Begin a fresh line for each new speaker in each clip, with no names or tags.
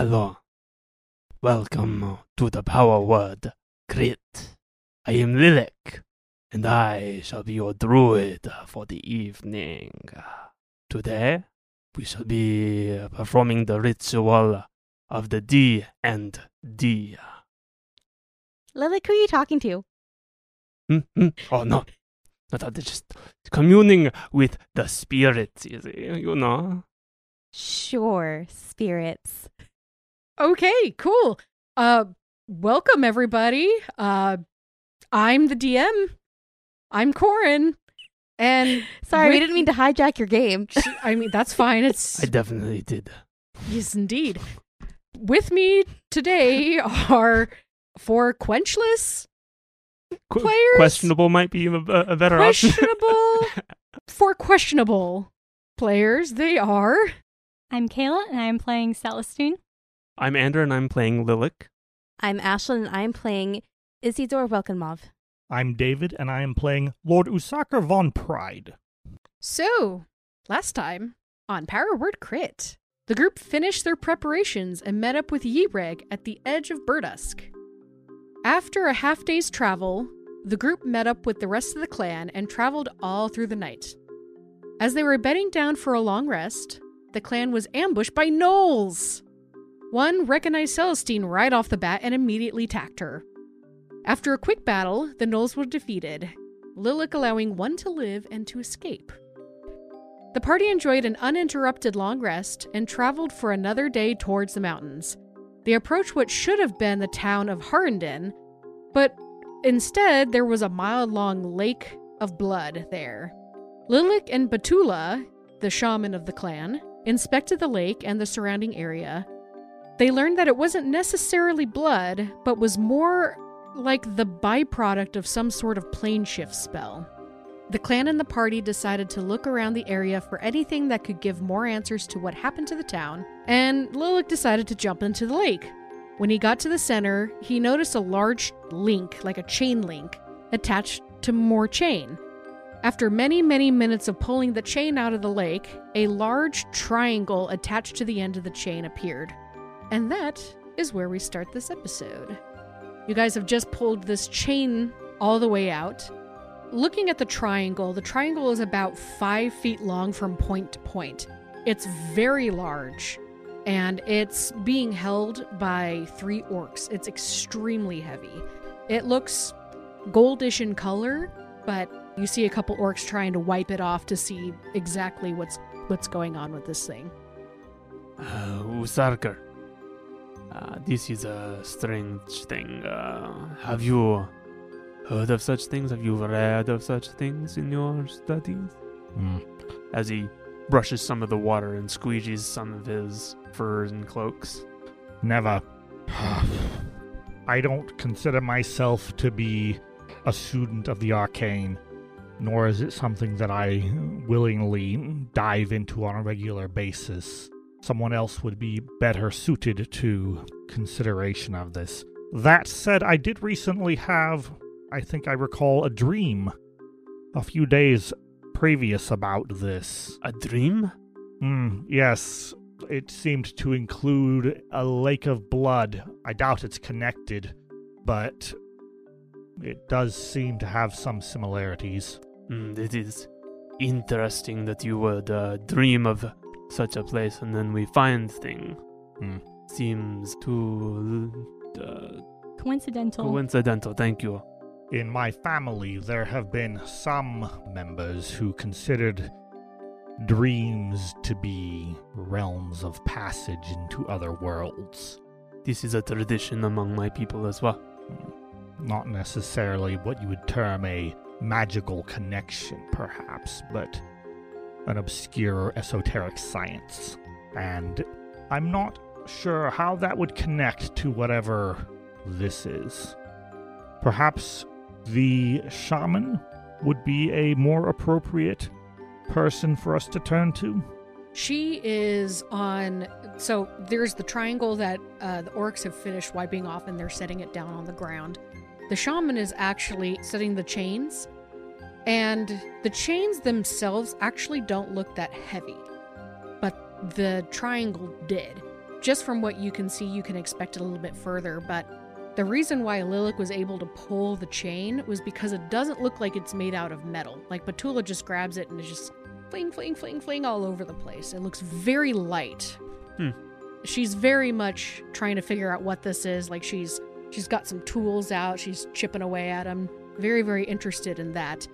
Hello. Welcome to the power word, Crit. I am Lilac, and I shall be your druid for the evening. Today, we shall be performing the ritual of the D and D.
Lilac, who are you talking to?
Hmm, hmm. Oh no, no, no, they're just communing with the spirits, you know.
Sure, spirits.
Okay, cool. Uh welcome everybody. Uh I'm the DM. I'm Corrin. And
Sorry, we didn't mean to hijack your game.
I mean that's fine. It's
I definitely did.
yes indeed. With me today are four quenchless
Qu-
Players?
questionable might be a, a better option.
questionable four questionable players. They are
I'm Kayla, and I'm playing Celestine.
I'm Andrew, and I'm playing Lilac.
I'm Ashlyn, and I'm playing Isidore Welkenmov.
I'm David, and I am playing Lord Usarkar von Pride.
So, last time on Power Word Crit, the group finished their preparations and met up with Yereg at the edge of Burdusk. After a half day's travel, the group met up with the rest of the clan and traveled all through the night. As they were bedding down for a long rest, the clan was ambushed by gnolls. One recognized Celestine right off the bat and immediately attacked her. After a quick battle, the gnolls were defeated, Lilac allowing one to live and to escape. The party enjoyed an uninterrupted long rest and traveled for another day towards the mountains. They approached what should have been the town of Harrenden, but instead there was a mile long lake of blood there. Lilac and Batula, the shaman of the clan, inspected the lake and the surrounding area. They learned that it wasn't necessarily blood, but was more like the byproduct of some sort of plane shift spell. The clan and the party decided to look around the area for anything that could give more answers to what happened to the town, and Lilac decided to jump into the lake. When he got to the center, he noticed a large link, like a chain link, attached to more chain. After many, many minutes of pulling the chain out of the lake, a large triangle attached to the end of the chain appeared. And that is where we start this episode. You guys have just pulled this chain all the way out. Looking at the triangle, the triangle is about five feet long from point to point. It's very large, and it's being held by three orcs. It's extremely heavy. It looks goldish in color, but you see a couple orcs trying to wipe it off to see exactly what's what's going on with this thing.
Uh, Usarkar. Uh, this is a strange thing. Uh, have you heard of such things? Have you read of such things in your studies?
Hmm.
As he brushes some of the water and squeegees some of his furs and cloaks.
Never. I don't consider myself to be a student of the arcane, nor is it something that I willingly dive into on a regular basis. Someone else would be better suited to consideration of this. That said, I did recently have, I think I recall, a dream a few days previous about this.
A dream?
Hmm, yes. It seemed to include a lake of blood. I doubt it's connected, but it does seem to have some similarities.
Mm, it is interesting that you would uh, dream of such a place and then we find thing.
Hmm.
Seems too uh,
Coincidental.
coincidental. Thank you.
In my family, there have been some members who considered dreams to be realms of passage into other worlds.
This is a tradition among my people as well.
Not necessarily what you would term a magical connection, perhaps, but an obscure esoteric science. And I'm not sure how that would connect to whatever this is. Perhaps the shaman would be a more appropriate person for us to turn to.
She is on. So there's the triangle that uh, the orcs have finished wiping off and they're setting it down on the ground. The shaman is actually setting the chains, and the chains themselves actually don't look that heavy, but the triangle did. just from what you can see, you can expect it a little bit further, but the reason why Lilik was able to pull the chain was because it doesn't look like it's made out of metal. Like Batula just grabs it and is just fling, fling, fling, fling all over the place. It looks very light.
Hmm.
She's very much trying to figure out what this is. Like she's she's got some tools out. She's chipping away at them. Very, very interested in that.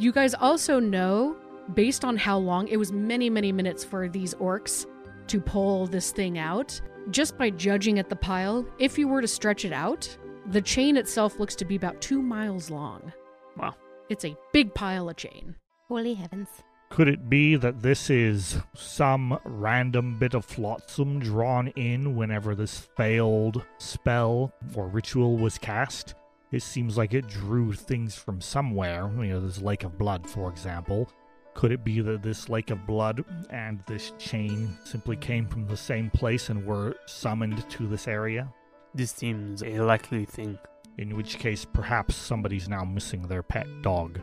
You guys also know, based on how long it was, many, many minutes for these orcs to pull this thing out. Just by judging at the pile, if you were to stretch it out, the chain itself looks to be about two miles long.
Wow.
It's a big pile of chain.
Holy heavens.
Could it be that this is some random bit of flotsam drawn in whenever this failed spell or ritual was cast? It seems like it drew things from somewhere, you know, this lake of blood, for example. Could it be that this lake of blood and this chain simply came from the same place and were summoned to this area?
This seems a likely thing.
In which case, perhaps somebody's now missing their pet dog.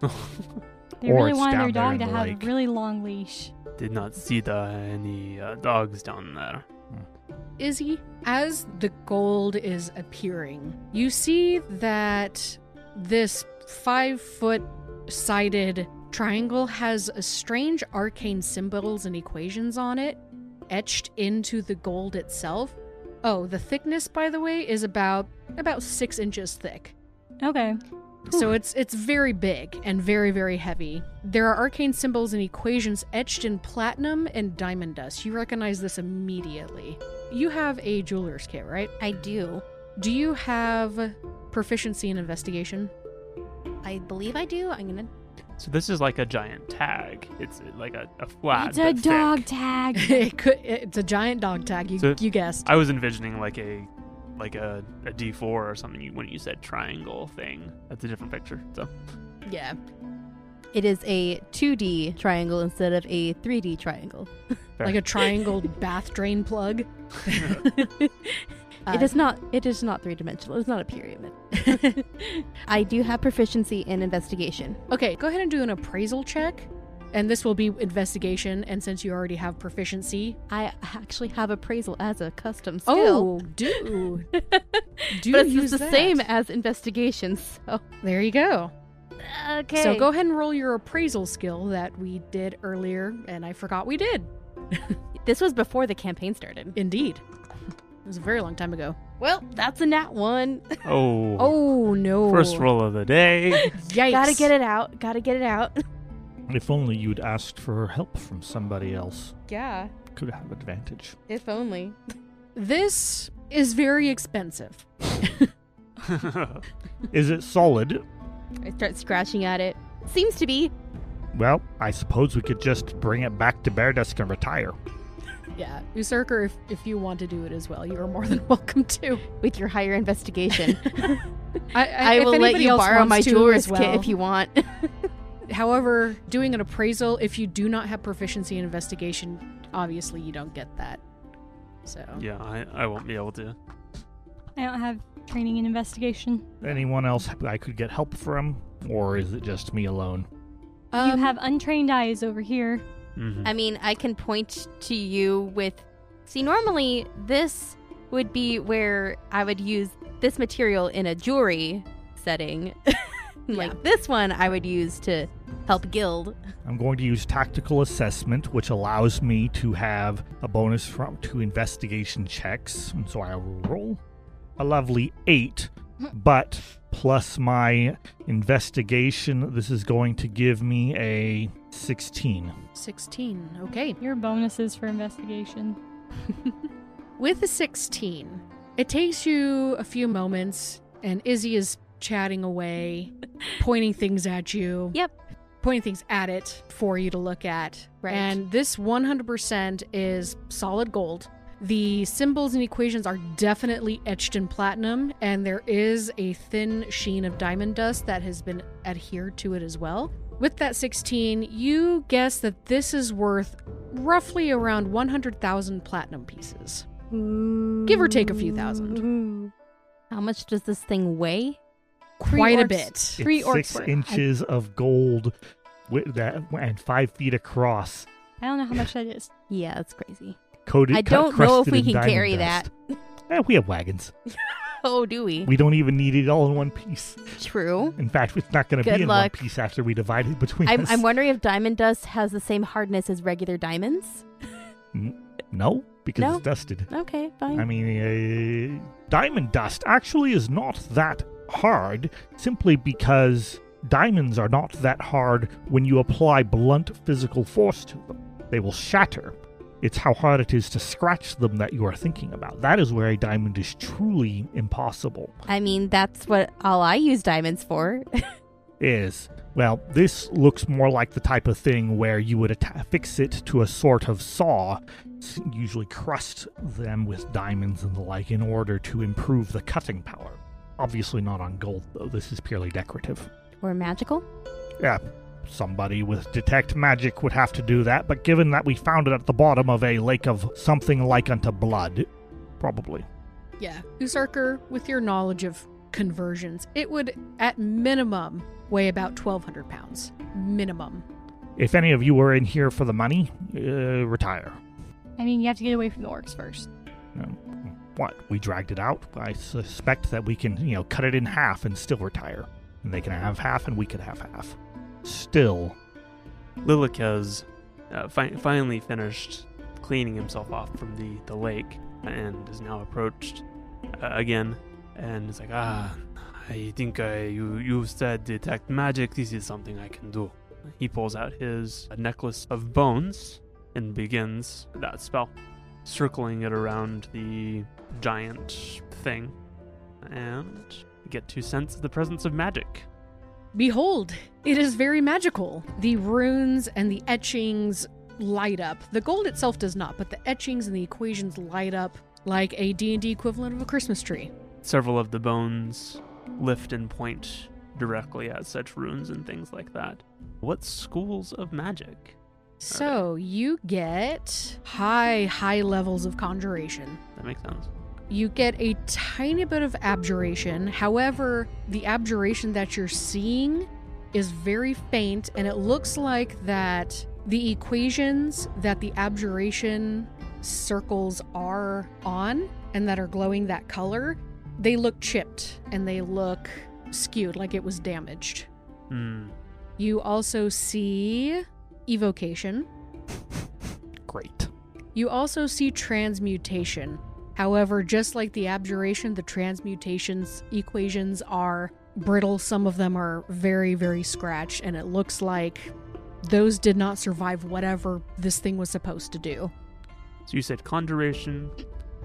They
Or
really
it's
wanted
down
their
there
dog to
the
have
lake.
a really long leash.
Did not see the, any uh, dogs down there.
Izzy, as the gold is appearing, you see that this five foot sided triangle has a strange arcane symbols and equations on it etched into the gold itself. Oh, the thickness, by the way, is about about six inches thick.
Okay.
So it's it's very big and very very heavy. There are arcane symbols and equations etched in platinum and diamond dust. You recognize this immediately. You have a jeweler's kit, right?
I do.
Do you have proficiency in investigation?
I believe I do. I'm gonna.
So this is like a giant tag. It's like a, a flat.
it's a dog
thick.
tag.
it could, it's a giant dog tag. You
So-
you guessed.
I was envisioning like a like a, a D4 or something when you said triangle thing. That's a different picture. So
yeah.
It is a 2D triangle instead of a 3D triangle.
fair.
Like a triangle bath drain plug. Uh,
it is not. It is not three dimensional. It's not a pyramid. I do have proficiency in investigation.
Okay, go ahead and do an appraisal check. And this will be investigation. And since you already have proficiency,
I actually have appraisal as a custom skill.
oh, do do
but it's
use
the
that.
same as investigation. So
There you go.
Okay.
So go ahead and roll your appraisal skill that we did earlier, and I forgot we did.
This was before the campaign started.
Indeed. It was a very long time ago.
Well, that's a nat one.
oh,
Oh no.
first roll of the day.
Yikes.
Gotta get it out. Gotta get it out.
If only you'd asked for help from somebody else.
Yeah.
Could have advantage.
If only.
This is very expensive.
Is it solid?
I start scratching at it. Seems to be.
Well, I suppose we could just bring it back to Burdusk and retire.
Yeah. Usarkar, if, if you want to do it as well, you are more than welcome to.
With your higher investigation,
I,
I,
if
will let you borrow my
to
jeweler's
well.
kit if you want.
However, doing an appraisal, if you do not have proficiency in investigation, obviously you don't get that. So
yeah, I, I won't be able to.
I don't have training and investigation.
Anyone else I could get help from? Or is it just me alone?
you
Um,
have untrained eyes over here.
Mhm.
I mean, I can point to you with. See, normally this would be where I would use this material in a jewelry setting. like
Yeah.
this one, I would use to help guild.
I'm going to use tactical assessment, which allows me to have a bonus from to investigation checks. And so I will roll a lovely eight, but plus my investigation, this is going to give me a 16.
16. Okay.
Your bonuses for investigation.
With a 16, it takes you a few moments, and Izzy is chatting away, pointing things at you.
Yep.
Pointing things at it for you to look at.
Right.
And this 100% is solid gold. The symbols and equations are definitely etched in platinum, and there is a thin sheen of diamond dust that has been adhered to it as well. With that 16, you guess that this is worth roughly around 100,000 platinum pieces. Give or take a few thousand.
How much does this thing weigh?
Three
Quite a bit.
Three
it's
orcs
six
worth.
inches of gold with that and five feet across.
I don't know how much that is.
Yeah, that's crazy.
Coated.
I don't know if we can carry
dust. Eh, we have wagons.
Oh, do we?
We don't even need it all in one piece.
True.
In fact, it's not going to be in one piece after we divide it between
I'm,
us.
I'm wondering if diamond dust has the same hardness as regular diamonds.
no, because
No?
it's dusted.
Okay, fine.
I mean, uh, diamond dust actually is not that hard simply because diamonds are not that hard when you apply blunt physical force to them. They will shatter. It's how hard it is to scratch them that you are thinking about. That is where a diamond is truly impossible.
I mean, that's what all I use diamonds for.
Is, well, this looks more like the type of thing where you would atta- fix it to a sort of saw, usually crust them with diamonds and the like in order to improve the cutting power. Obviously not on gold, though. This is purely decorative.
or magical.
Yeah, somebody with detect magic would have to do that, but given that we found it at the bottom of a lake of something like unto blood, probably.
Yeah. Usarkar, with your knowledge of conversions, it would at minimum weigh about 1,200 pounds. Minimum.
If any of you were in here for the money, uh, retire.
I mean, you have to get away from the orcs first.
Um, what? We dragged it out? I suspect that we can, you know, cut it in half and still retire. And they can have half and we could have half. Still,
Lilik has uh, fi- finally finished cleaning himself off from the, the lake and is now approached uh, again and is like, ah, I think uh, you, you said detect magic. This is something I can do. He pulls out his necklace of bones and begins that spell, circling it around the giant thing. And get to sense the presence of magic.
Behold, it is very magical. The runes and the etchings light up. The gold itself does not, but the etchings and the equations light up like a D&D equivalent of a Christmas tree.
several of the bones lift and point directly at such runes and things like that. What schools of magic?
So, you get high high levels of conjuration.
That makes sense.
You get a tiny bit of abjuration. However, the abjuration that you're seeing is very faint, and it looks like that the equations that the abjuration circles are on and that are glowing that color, they look chipped and they look skewed, like it was damaged.
Hmm.
You also see evocation.
great.
You also see transmutation. However, just like the abjuration, the transmutations equations are brittle. Some of them are very, very scratched, and it looks like those did not survive whatever this thing was supposed to do.
So you said conjuration,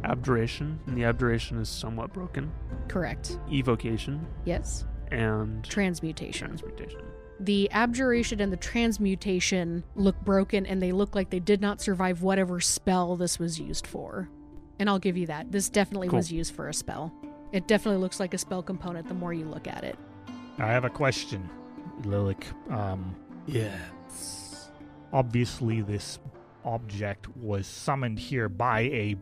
abjuration, and the abjuration is somewhat broken.
Correct.
Evocation
Yes.
and
Transmutation.
transmutation.
The abjuration and the transmutation look broken, and they look like they did not survive whatever spell this was used for. And I'll give you that. This definitely
Cool.
was used for a spell. It definitely looks like a spell component the more you look at it.
I have a question, Lilik. Um,
Yes.
obviously, this object was summoned here by a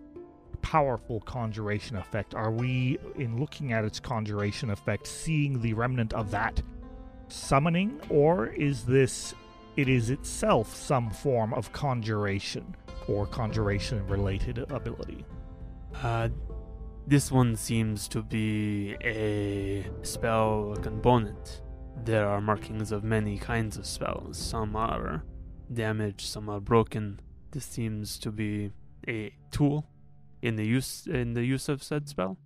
powerful conjuration effect. Are we, in looking at its conjuration effect, seeing the remnant of that summoning, or is this it is itself some form of conjuration or conjuration related ability?
Uh, this one seems to be a spell component. There are markings of many kinds of spells. Some are damaged, some are broken. This seems to be a tool in the use in the use of said spell.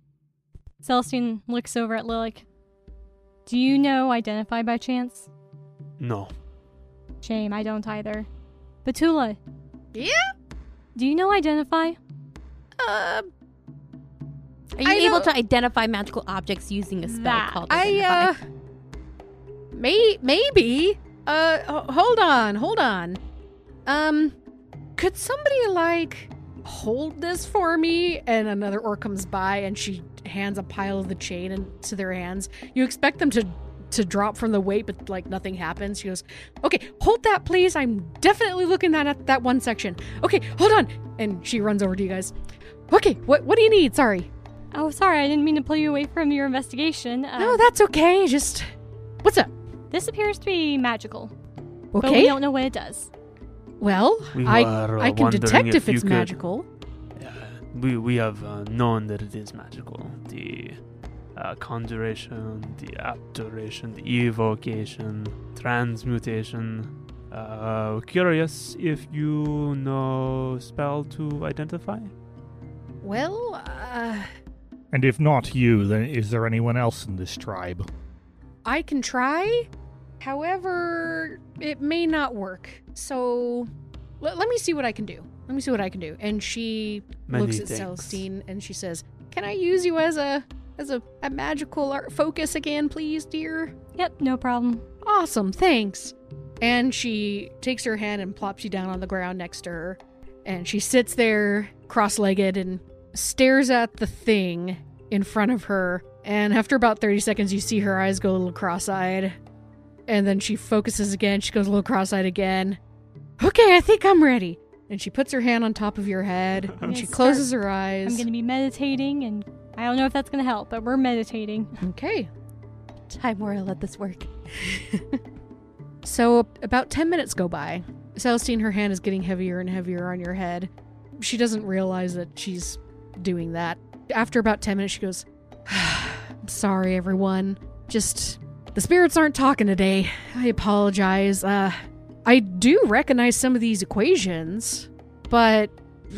Celestine looks over at Lilik. Do you know Identify by chance?
No.
Shame, I don't either. Batula,
Yeah?
do you know Identify?
Uh,
Are you
I
able to identify magical objects using a spell
That.
called
I, uh. May, maybe. Uh, hold on, hold on. Um, could somebody, like, hold this for me? And another orc comes by and she hands a pile of the chain into their hands. You expect them to. To drop from the weight, but like nothing happens. She goes, "Okay, hold that, please. I'm definitely looking at at that one section. Okay, hold on." And she runs over to you guys. Okay, what what do you need? Sorry.
Oh, sorry, I didn't mean to pull you away from your investigation. Uh,
No, that's okay. Just what's up?
this appears to be magical, but we don't know what it does.
Well,
We
I
uh,
I can detect
if
if,
you
it's
could-
magical.
we we have uh, known that it is magical. The uh, conjuration, the abjuration, the evocation, transmutation. Uh, curious if you know spell to identify.
Well, uh,
And if not you, then is there anyone else in this tribe?
I can try. However, it may not work. So let, let me see what I can do. Let me see what I can do. And she
Many
looks at
thanks.
Celestine and she says, "Can I use you as a as a, a magical art focus again, please, dear?"
Yep, no problem.
Awesome, thanks. And she takes her hand and plops you down on the ground next to her. And she sits there cross legged and stares at the thing in front of her. And after about 30 seconds, you see her eyes go a little cross eyed. And then she focuses again. She goes a little cross eyed again. Okay, I think I'm ready. And she puts her hand on top of your head and she
start-
closes her eyes.
I'm going to be meditating, and I don't know if that's going to help, but we're meditating.
Okay.
Time where I let this work.
So about 10 minutes go by. Celestine, her hand is getting heavier and heavier on your head. She doesn't realize that she's doing that. After about 10 minutes, she goes, I'm sorry, everyone. Just, the spirits aren't talking today. I apologize. Uh, I do recognize some of these equations, but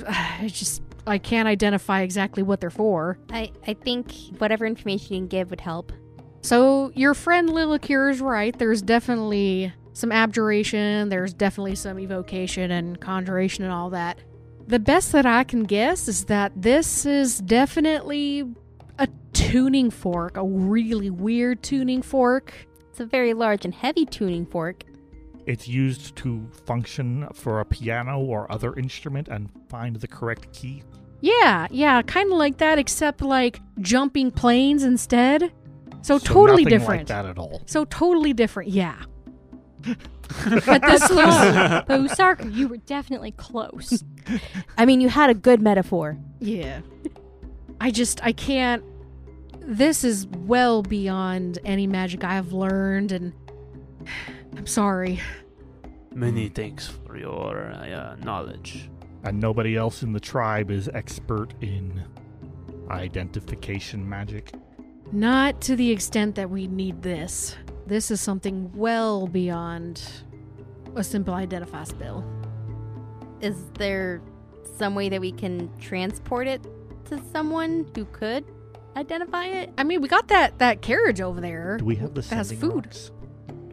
I just, I can't identify exactly what they're for.
I, I think whatever information you can give would help.
So your friend Lilicure is right. There's definitely some abjuration. There's definitely some evocation and conjuration and all that. The best that I can guess is that this is definitely a tuning fork, a really weird tuning fork.
It's a very large and heavy tuning fork.
It's used to function for a piano or other instrument and find the correct key.
Yeah, yeah, kind of like that, except like jumping planes instead. So,
So
totally
nothing
different.
like that at all.
So totally different. Yeah. But this looks
But Usarkar, you were definitely close.
I mean, you had a good metaphor.
Yeah. I just I can't this is well beyond any magic I have learned and I'm sorry.
Many thanks for your uh, knowledge.
And nobody else in the tribe is expert in identification magic.
Not to the extent that we need this. This is something well beyond a simple identify spell.
Is there some way that we can transport it to someone who could identify it?
I mean, we got that that carriage over there.
Do we have the
Has
sending
food.
rocks?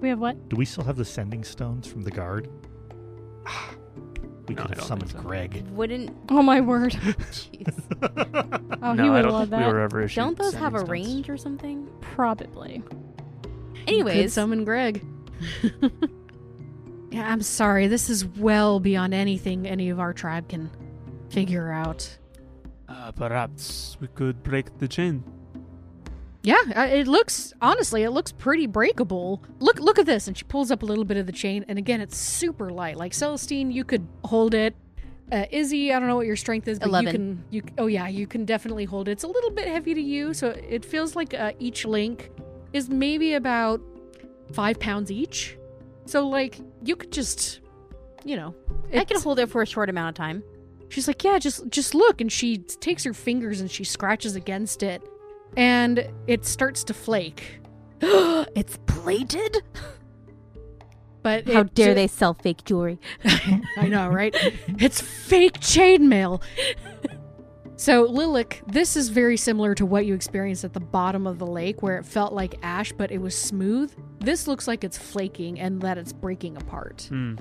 we have what?
Do we still have the sending stones from the guard? We
No,
could
I
have
don't think
summoned
so.
Greg.
Wouldn't.
Oh my word.
Jeez.
Oh,
no,
he
I
would
don't
love
think we
that.
were ever issued
Don't those have a
sending stones.
range or something?
Probably.
You could
Anyways,
summon Greg. yeah, I'm sorry. This is well beyond anything any of our tribe can figure out.
Uh, perhaps we could break the chain.
Yeah, uh, it looks honestly, it looks pretty breakable. Look, look at this, and she pulls up a little bit of the chain, and again, it's super light. Like Celestine, you could hold it. Uh, Izzy, I don't know what your strength is, but
Eleven.
you can. You oh yeah, you can definitely hold it. It's a little bit heavy to you, so it feels like uh, each link is maybe about five pounds each. So like you could just, you know,
I can hold it for a short amount of time.
She's like, "Yeah, just just look." And she takes her fingers and she scratches against it, and it starts to flake.
it's plated?
But
How dare
ju-
they sell fake jewelry?
I know, right? it's fake chainmail. So, Lilik, this is very similar to what you experienced at the bottom of the lake, where it felt like ash, but it was smooth. This looks like it's flaking and that it's breaking apart.
Hmm.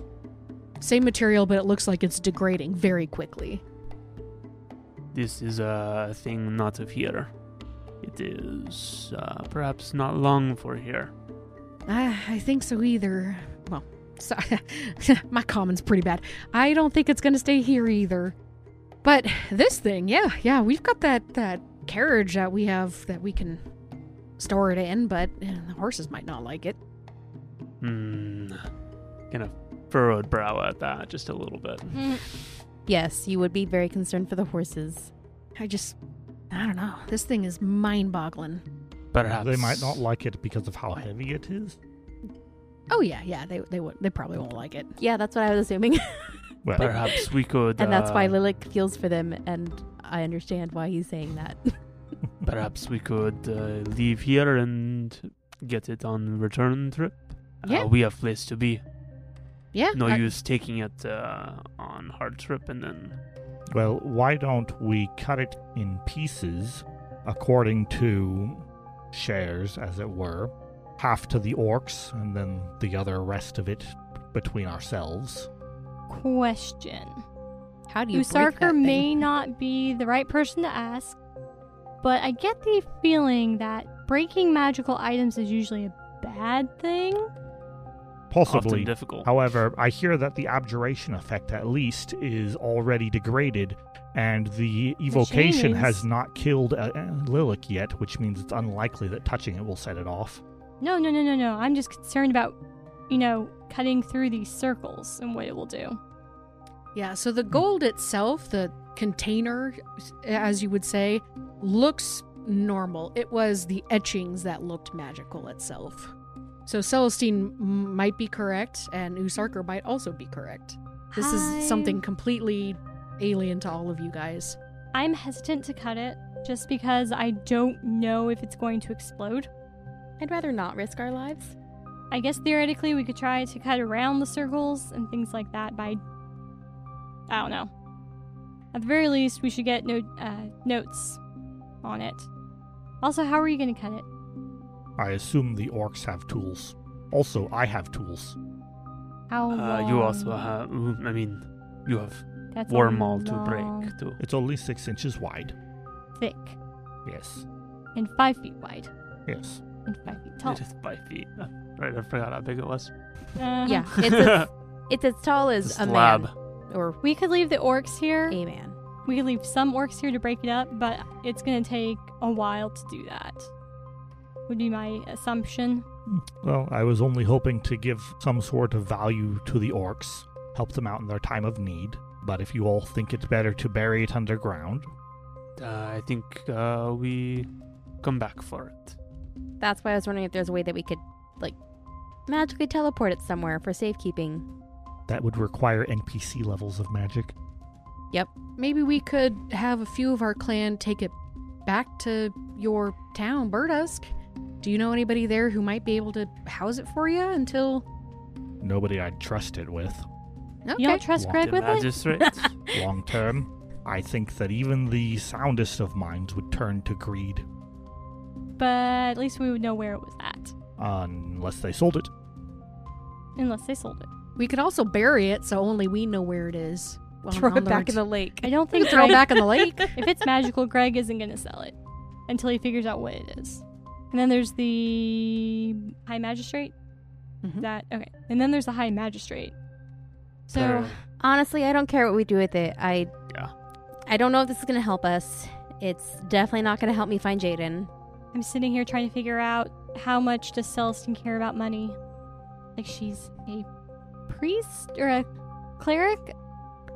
Same material, but it looks like it's degrading very quickly.
This is a thing not of here. It is uh, perhaps not long for here.
I, I think so either. Well, so, my common's pretty bad. I don't think it's going to stay here either. But this thing, yeah, yeah, we've got that that carriage that we have that we can store it in, but eh, the horses might not like it.
Hmm. Kind of furrowed brow at that just a little bit.
Yes, you would be very concerned for the horses.
I just, I don't know. This thing is mind-boggling.
Perhaps
They might not like it because of how heavy it is.
Oh yeah, yeah, they they would they probably won't like it.
Yeah, that's what I was assuming.
Well,
Perhaps we could.
and that's why
uh,
Lilik feels for them. And I understand why he's saying that.
Perhaps we could uh, leave here and get it on return trip.
Yeah.
Uh, we have place to be.
Yeah.
No
I-
use taking it uh, on hard trip and then.
Well, why don't we cut it in pieces according to shares, as it were? Half to the orcs, and then the other rest of it between ourselves.
Question.
How do you break that
Usarkar
thing?
may not be the right person to ask, but I get the feeling that breaking magical items is usually a bad thing.
Possibly.
Often difficult.
However, I hear that the abjuration effect, at least, is already degraded, and the evocation
is-
has not killed uh, uh, Lilik yet, which means it's unlikely that touching it will set it off.
No, no, no, no, no. I'm just concerned about, you know, cutting through these circles and what it will do.
Yeah, so the gold itself, the container, as you would say, looks normal. It was the etchings that looked magical itself. So Celestine m- might be correct, and Usarkar might also be correct. This
I-
is something completely alien to all of you guys.
I'm hesitant to cut it just because I don't know if it's going to explode.
I'd rather not risk our lives.
I guess theoretically we could try to cut around the circles and things like that by I don't know. At the very least, we should get no- uh, notes on it. Also, how are you going to cut it?
I assume the orcs have tools. Also, I have tools.
How
Uh, you also have. mm, I mean, you have
That's
wormhole to break too.
It's only six inches wide.
thick,
Yes.
and five feet wide,
Yes.
and five feet tall.
It is five feet. Uh, right, I forgot how big it was.
Uh-huh.
Yeah, it's as, it's as tall as
It's
a
slab.
man or
We could leave the orcs here.
a man.
We could leave some orcs here to break it up, but it's going to take a while to do that. Would be my assumption.
Well, I was only hoping to give some sort of value to the orcs, help them out in their time of need. But if you all think it's better to bury it underground,
Uh, I think uh, we come back for it.
That's why I was wondering if there's a way that we could like magically teleport it somewhere for safekeeping.
that would require NPC levels of magic. Yep.
Maybe we could have a few of our clan take it back to your town, Burdusk. Do you know anybody there who might be able to house it for you until?
Nobody I'd trust it with.
Okay.
You don't trust
Walk
Greg
The
with it?
magistrate.
Long term, I think that even the soundest of minds would turn to greed
But at least we would know where it was at.
unless they sold it.
Unless they sold it.
We could also bury it so only we know where it is. Well,
Throw it back in the lake.
I don't think
could throw it
Greg,
back in the lake.
if it's magical, Greg isn't going to sell it until he figures out what it is. And then there's the High Magistrate.
Mhm.
That okay. And then there's the High Magistrate. So
There-
Honestly, I don't care what we do with it. I
Yeah.
I don't know if this is gonna help us. It's definitely not gonna help me find Jaden.
I'm sitting here trying to figure out how much does Celestine care about money? Like she's a priest or a cleric?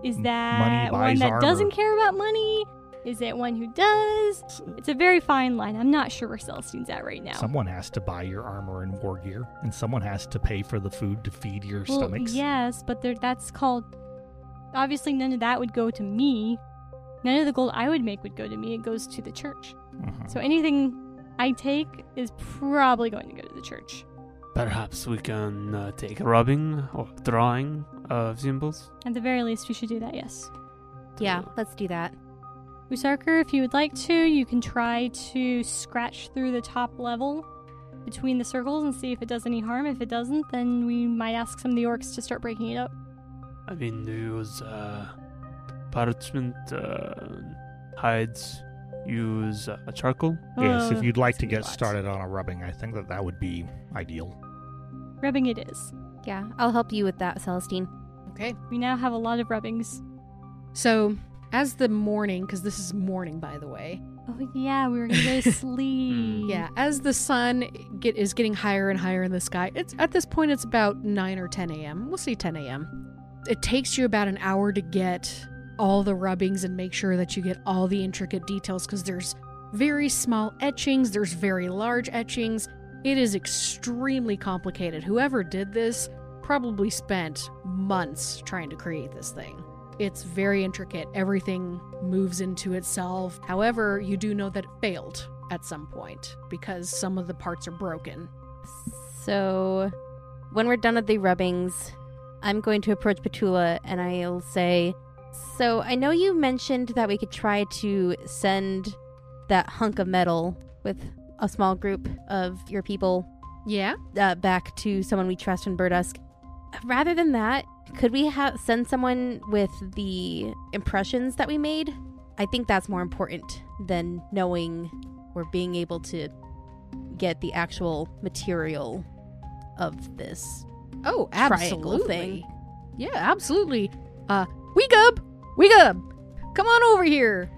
Is that one that
armor.
doesn't care about money? Is it one who does? It's a very fine line. I'm not sure where Celestine's at right now.
Someone has to buy your armor and war gear, and someone has to pay for the food to feed your
well,
stomachs.
yes, but there, that's called. Obviously, none of that would go to me. None of the gold I would make would go to me. It goes to the church.
Mhm.
So anything I take is probably going to go to the church.
Perhaps we can uh, take a rubbing or drawing of symbols.
At the very least, we should do that, yes.
Yeah, let's do that.
Usarkar, if you would like to, you can try to scratch through the top level between the circles and see if it does any harm. If it doesn't, then we might ask some of the orcs to start breaking it up.
I mean, use uh, parchment, uh, hides, use uh, charcoal.
Yes, if
Uh,
you'd like to get started on a rubbing, I think that that would be ideal.
Rubbing it is.
Yeah, I'll help you with that, Celestine.
Okay.
We now have a lot of rubbings.
So, as the morning, because this is morning, by the way,
Oh yeah, we were gonna go to sleep.
yeah, as the sun get is getting higher and higher in the sky, it's at this point it's about nine or ten a.m. We'll say ten a.m. It takes you about an hour to get all the rubbings and make sure that you get all the intricate details because there's very small etchings, there's very large etchings. It is extremely complicated. Whoever did this probably spent months trying to create this thing. It's very intricate. Everything moves into itself. However, you do know that it failed at some point because some of the parts are broken.
So, when we're done with the rubbings, I'm going to approach Batula and I'll say, So, I know you mentioned that we could try to send that hunk of metal with a small group of your people
Yeah?
uh, back to someone we trust in Burdusk. Rather than that, could we ha- send someone with the impressions that we made? I think that's more important than knowing or being able to get the actual material of this.
Oh, absolutely.
thing.
Yeah, absolutely. Uh, Weegub! Weegub! Come on over here!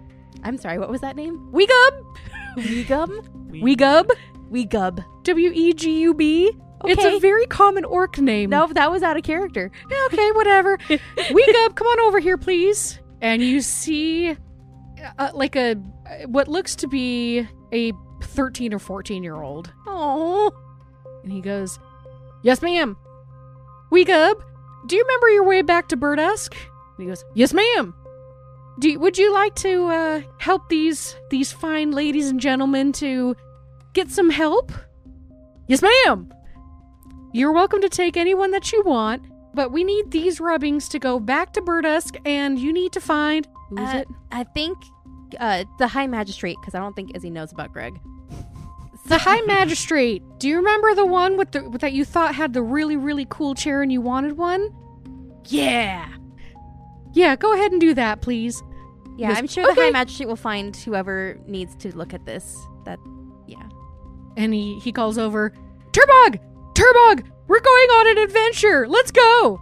I'm sorry, what was that name?
Weegub!
Weegum?
Weegub?
Weegub.
W E G U B? Okay. It's a very common orc name.
No, that was out of character.
Okay, whatever. Weegub, come on over here, please. And you see, uh, like a what looks to be a thirteen or fourteen year old,
Oh.
and he goes, "Yes, ma'am." Weegub, do you remember your way back to Burdusk? And he goes, "Yes, ma'am." Do would you like to uh, help these these fine ladies and gentlemen to get some help? Yes, ma'am. You're welcome to take anyone that you want, but we need these rubbings to go back to Burdusk, and you need to find who's
Uh,
it?
I think uh, the High Magistrate, because I don't think Izzy knows about Greg.
The High Magistrate. Do you remember the one with the that you thought had the really really cool chair and you wanted one? Yeah. Yeah, go ahead and do that, please.
Yeah,
Yes.
I'm sure the High Magistrate will find whoever needs to look at this. That, yeah.
And he he calls over, Turbog, Turbog, we're going on an adventure. Let's go.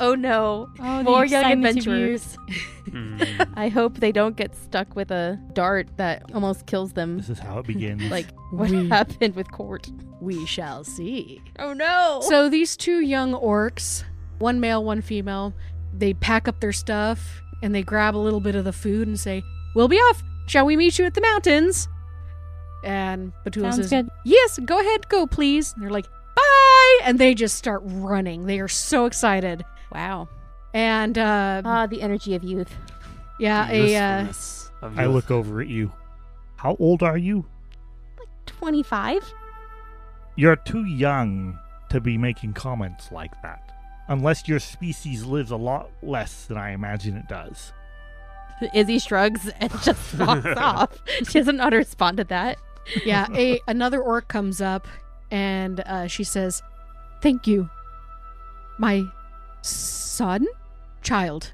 Oh no,
Oh,
more young adventurers.
Hmm.
I hope they don't get stuck with a dart that almost kills them.
This is how it begins.
Like what
We-
happened with Court.
We shall see.
Oh no.
So these two young orcs, one male, one female, they pack up their stuff and they grab a little bit of the food and say, "We'll be off. Shall we meet you at the mountains?" And Batula
Sounds
says,
good.
"Yes, go ahead, go please." And they're like, "Bye!" And they just start running. They are so excited.
wow.
And uh,
Ah, the energy of youth.
yeah, a uh,
Usefulness of
I look over at you. How old are you?
Like Twenty-five.
You're too young to be making comments like that. Unless your species lives a lot less than I imagine it does.
Izzy shrugs and just walks off. She doesn't know to respond to that.
yeah, a another orc comes up and uh, she says, "Thank you. My son, child,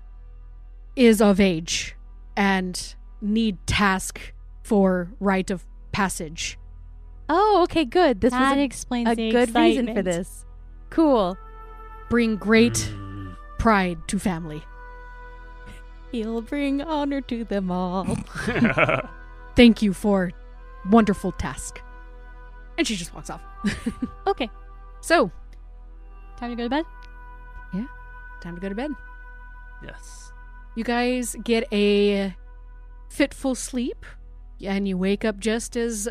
is of age and need task for rite of passage.
Oh, okay, good. This
that
was
explains
a,
the
a good reason for this. Cool.
Bring great
Hmm.
pride to family.
He'll bring honor to them all.
Thank you for wonderful task." And she just walks off.
Okay,
So,
time to go to bed. Yeah.
Time to go to bed.
yes.
You guys get a fitful sleep, and you wake up just as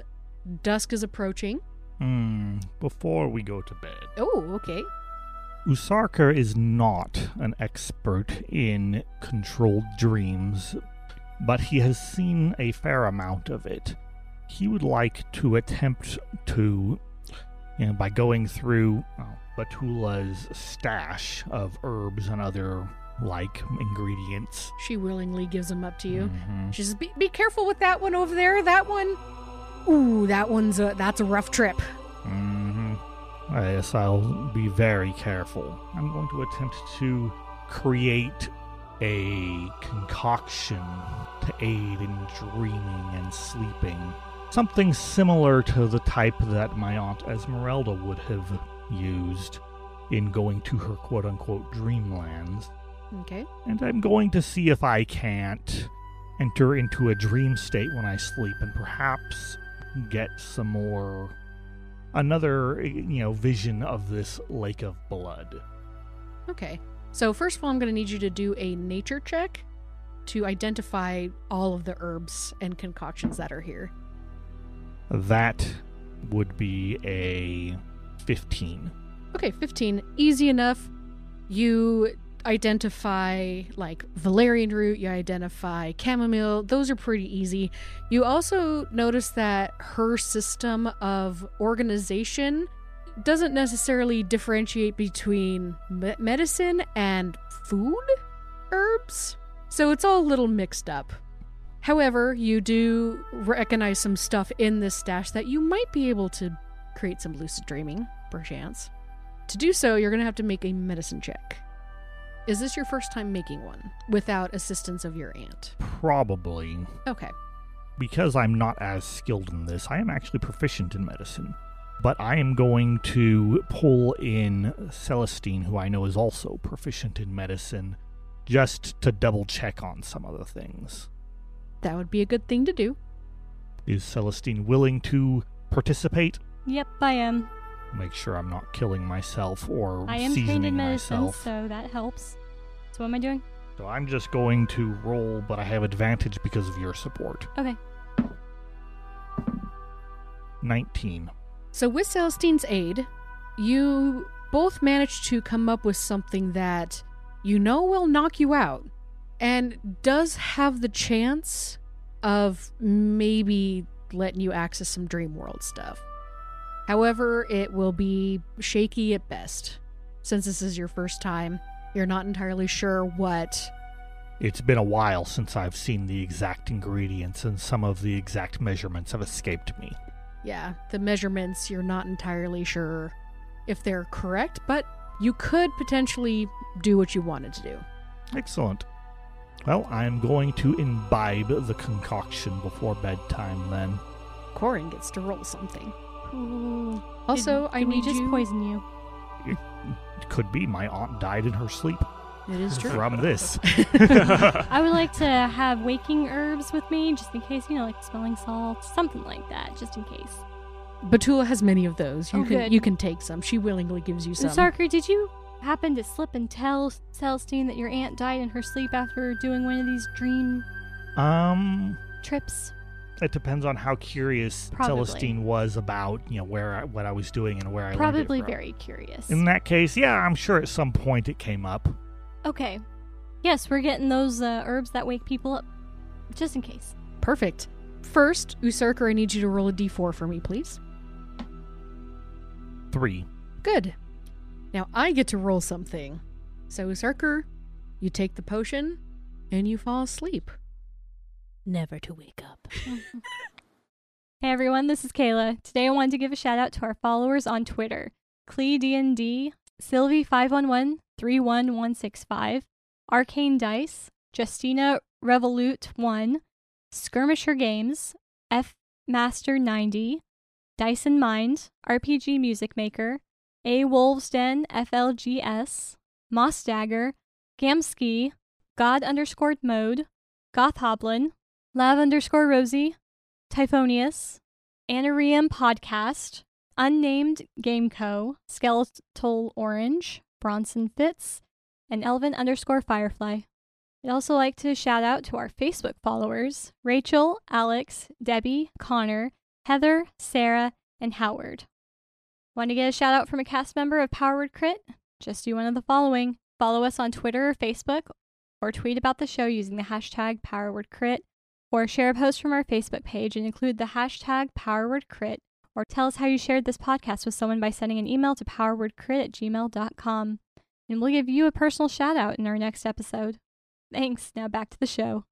dusk is approaching.
Hmm. Before we go to bed,
Oh, okay.
Usarkar is not an expert in controlled dreams, but he has seen a fair amount of it. He would like to attempt to, you know, by going through uh, Batula's stash of herbs and other like ingredients.
She willingly gives them up to you.
Mhm.
She says, be, "Be careful with that one over there. That one, ooh, that one's a that's a rough trip."
Hmm Yes, I'll be very careful. I'm going to attempt to create a concoction to aid in dreaming and sleeping. Something similar to the type that my Aunt Esmeralda would have used in going to her quote unquote dreamlands.
Okay.
And I'm going to see if I can't enter into a dream state when I sleep and perhaps get some more another eh, you know vision of this lake of blood.
Okay. So first of all, I'm going to need you to do a nature check to identify all of the herbs and concoctions that are here.
That would be a 15.
Okay, 15. Easy enough. You identify like valerian root, you identify chamomile. Those are pretty easy. You also notice that her system of organization doesn't necessarily differentiate between me- medicine and food herbs. So it's all a little mixed up. However, you do recognize some stuff in this stash that you might be able to create some lucid dreaming, perchance. To do so, you're going to have to make a medicine check. Is this your first time making one without assistance of your aunt?
Probably.
Okay.
Because I'm not as skilled in this, I am actually proficient in medicine. But I am going to pull in Celestine, who I know is also proficient in medicine, just to double check on some other things.
That would be a good thing to do.
Is Celestine willing to participate?
Yep, I am.
Make sure I'm not killing myself or
I am trained in medicine,
myself.
so that helps. So what am I doing?
So I'm just going to roll, but I have advantage because of your support.
Okay.
19.
So, with Celestine's aid, you both managed to come up with something that you know will knock you out and does have the chance of maybe letting you access some dream world stuff. However, it will be shaky at best. Since this is your first time, you're not entirely sure what.
It's been a while since I've seen the exact ingredients, and some of the exact measurements have escaped me.
Yeah, the measurements, you're not entirely sure if they're correct, but you could potentially do what you wanted to do.
Excellent. Well, I'm going to imbibe the concoction before bedtime then.
Corrin gets to roll something.
Ooh.
Also,
Did-
I
did we
need
just
you.
poison you.
It could be my aunt died in her sleep
It is true.
from this.
I would like to have waking herbs with me, just in case, you know, like smelling salts, something like that, just in case.
Batula has many of those. You
Oh,
can
good.
you can take some. She willingly gives you some.
Usarkar, did you happen to slip and tell Celestine that your aunt died in her sleep after doing one of these dream
um,
trips?
It depends on how curious
Probably.
Celestine was about, you know, where I, what I was doing and where I learned it
Probably very curious.
In that case, yeah, I'm sure at some point it came up.
okay. Yes, we're getting those uh, herbs that wake people up, just in case.
Perfect. First, Usarkar, I need you to roll a d4 for me, please.
Three.
Good. Now I get to roll something. So Usarkar, you take the potion and you fall asleep. Never to wake up.
Hey everyone, this is Kayla. Today I wanted to give a shout out to our followers on Twitter. CleeDND, Sylvie51131165, Arcane Dice, Justina Revolute1, Skirmisher Games, F Master 90, Dyson Mind, RPG Music Maker, A Wolves Den FLGS, Moss Dagger, Gamski, God underscored Mode, Goth Hoblin, Lav underscore Rosie, Typhonius, Anarium Podcast, Unnamed Game Co., Skeletal Orange, Bronson Fitz, and Elvin underscore Firefly. I'd also like to shout out to our Facebook followers Rachel, Alex, Debbie, Connor, Heather, Sarah, and Howard. Want to get a shout out from a cast member of Power Word Crit? Just do one of the following follow us on Twitter or Facebook, or tweet about the show using the hashtag PowerWordCrit, or share a post from our Facebook page and include the hashtag PowerWordCrit, or tell us how you shared this podcast with someone by sending an email to powerwordcrit at gmail.com. And we'll give you a personal shout out in our next episode. Thanks. Now back to the show.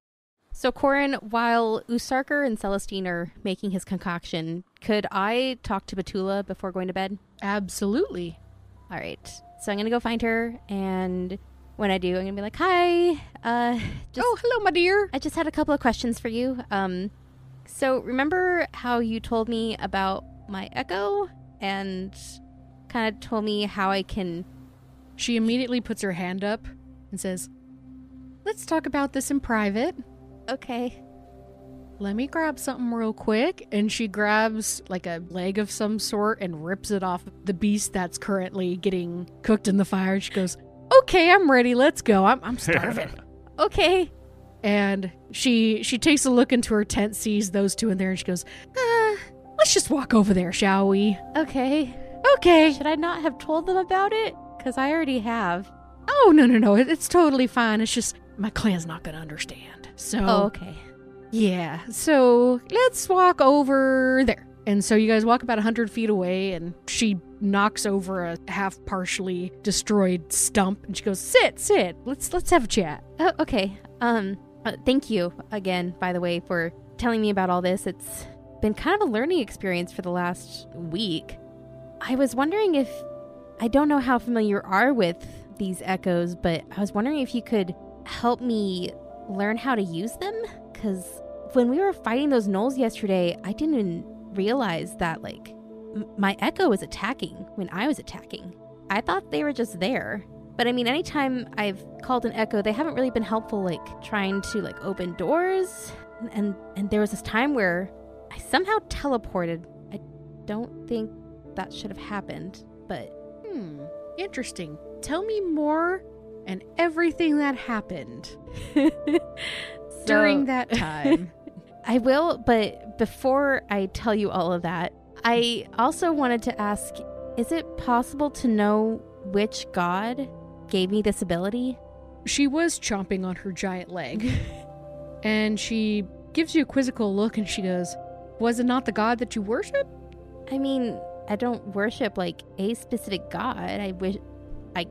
So, Corrin, while Usarkar and Celestine are making his concoction, could I talk to Batula before going to bed?
Absolutely.
All right. So I'm gonna go find her, and when I do, I'm gonna be like, "Hi, uh, just,
oh, hello, my dear.
I just had a couple of questions for you. Um, so remember how you told me about my echo, and kind of told me how I can
She immediately puts her hand up and says, Let's talk about this in private.
Okay.
Let me grab something real quick. And she grabs like a leg of some sort and rips it off the beast that's currently getting cooked in the fire. She goes, Okay, I'm ready. Let's go. I'm, I'm starving.
Okay.
and she she takes a look into her tent, sees those two in there, and she goes, uh, Let's just walk over there, shall we?
Okay.
Okay.
Should I not have told them about it? Because I already have.
Oh no no no! It, it's totally fine. It's just my clan's not gonna understand. So
Oh, okay.
yeah. So let's walk over there. And so you guys walk about hundred feet away, and she knocks over a half partially destroyed stump, and she goes, "Sit, sit. Let's let's have a chat."
Oh, okay. Um, uh, thank you again, by the way, for telling me about all this. It's been kind of a learning experience for the last week. I was wondering if I don't know how familiar you are with these echoes, but I was wondering if you could help me learn how to use them cuz when we were fighting those gnolls yesterday, I didn't realize that like m- my echo was attacking when I was attacking. I thought they were just there. But I mean, anytime I've called an echo, they haven't really been helpful, like trying to like open doors. And and there was this time where I somehow teleported. I don't think that should have happened, but
Hmm. Interesting. Tell me more and everything that happened during that time.
I will, but before I tell you all of that, I also wanted to ask is it possible to know which god gave me this ability?
she was chomping on her giant leg, and she gives you a quizzical look, and she goes, "Was it not the god that you worship?"
I mean, I don't worship like a specific god. I wish I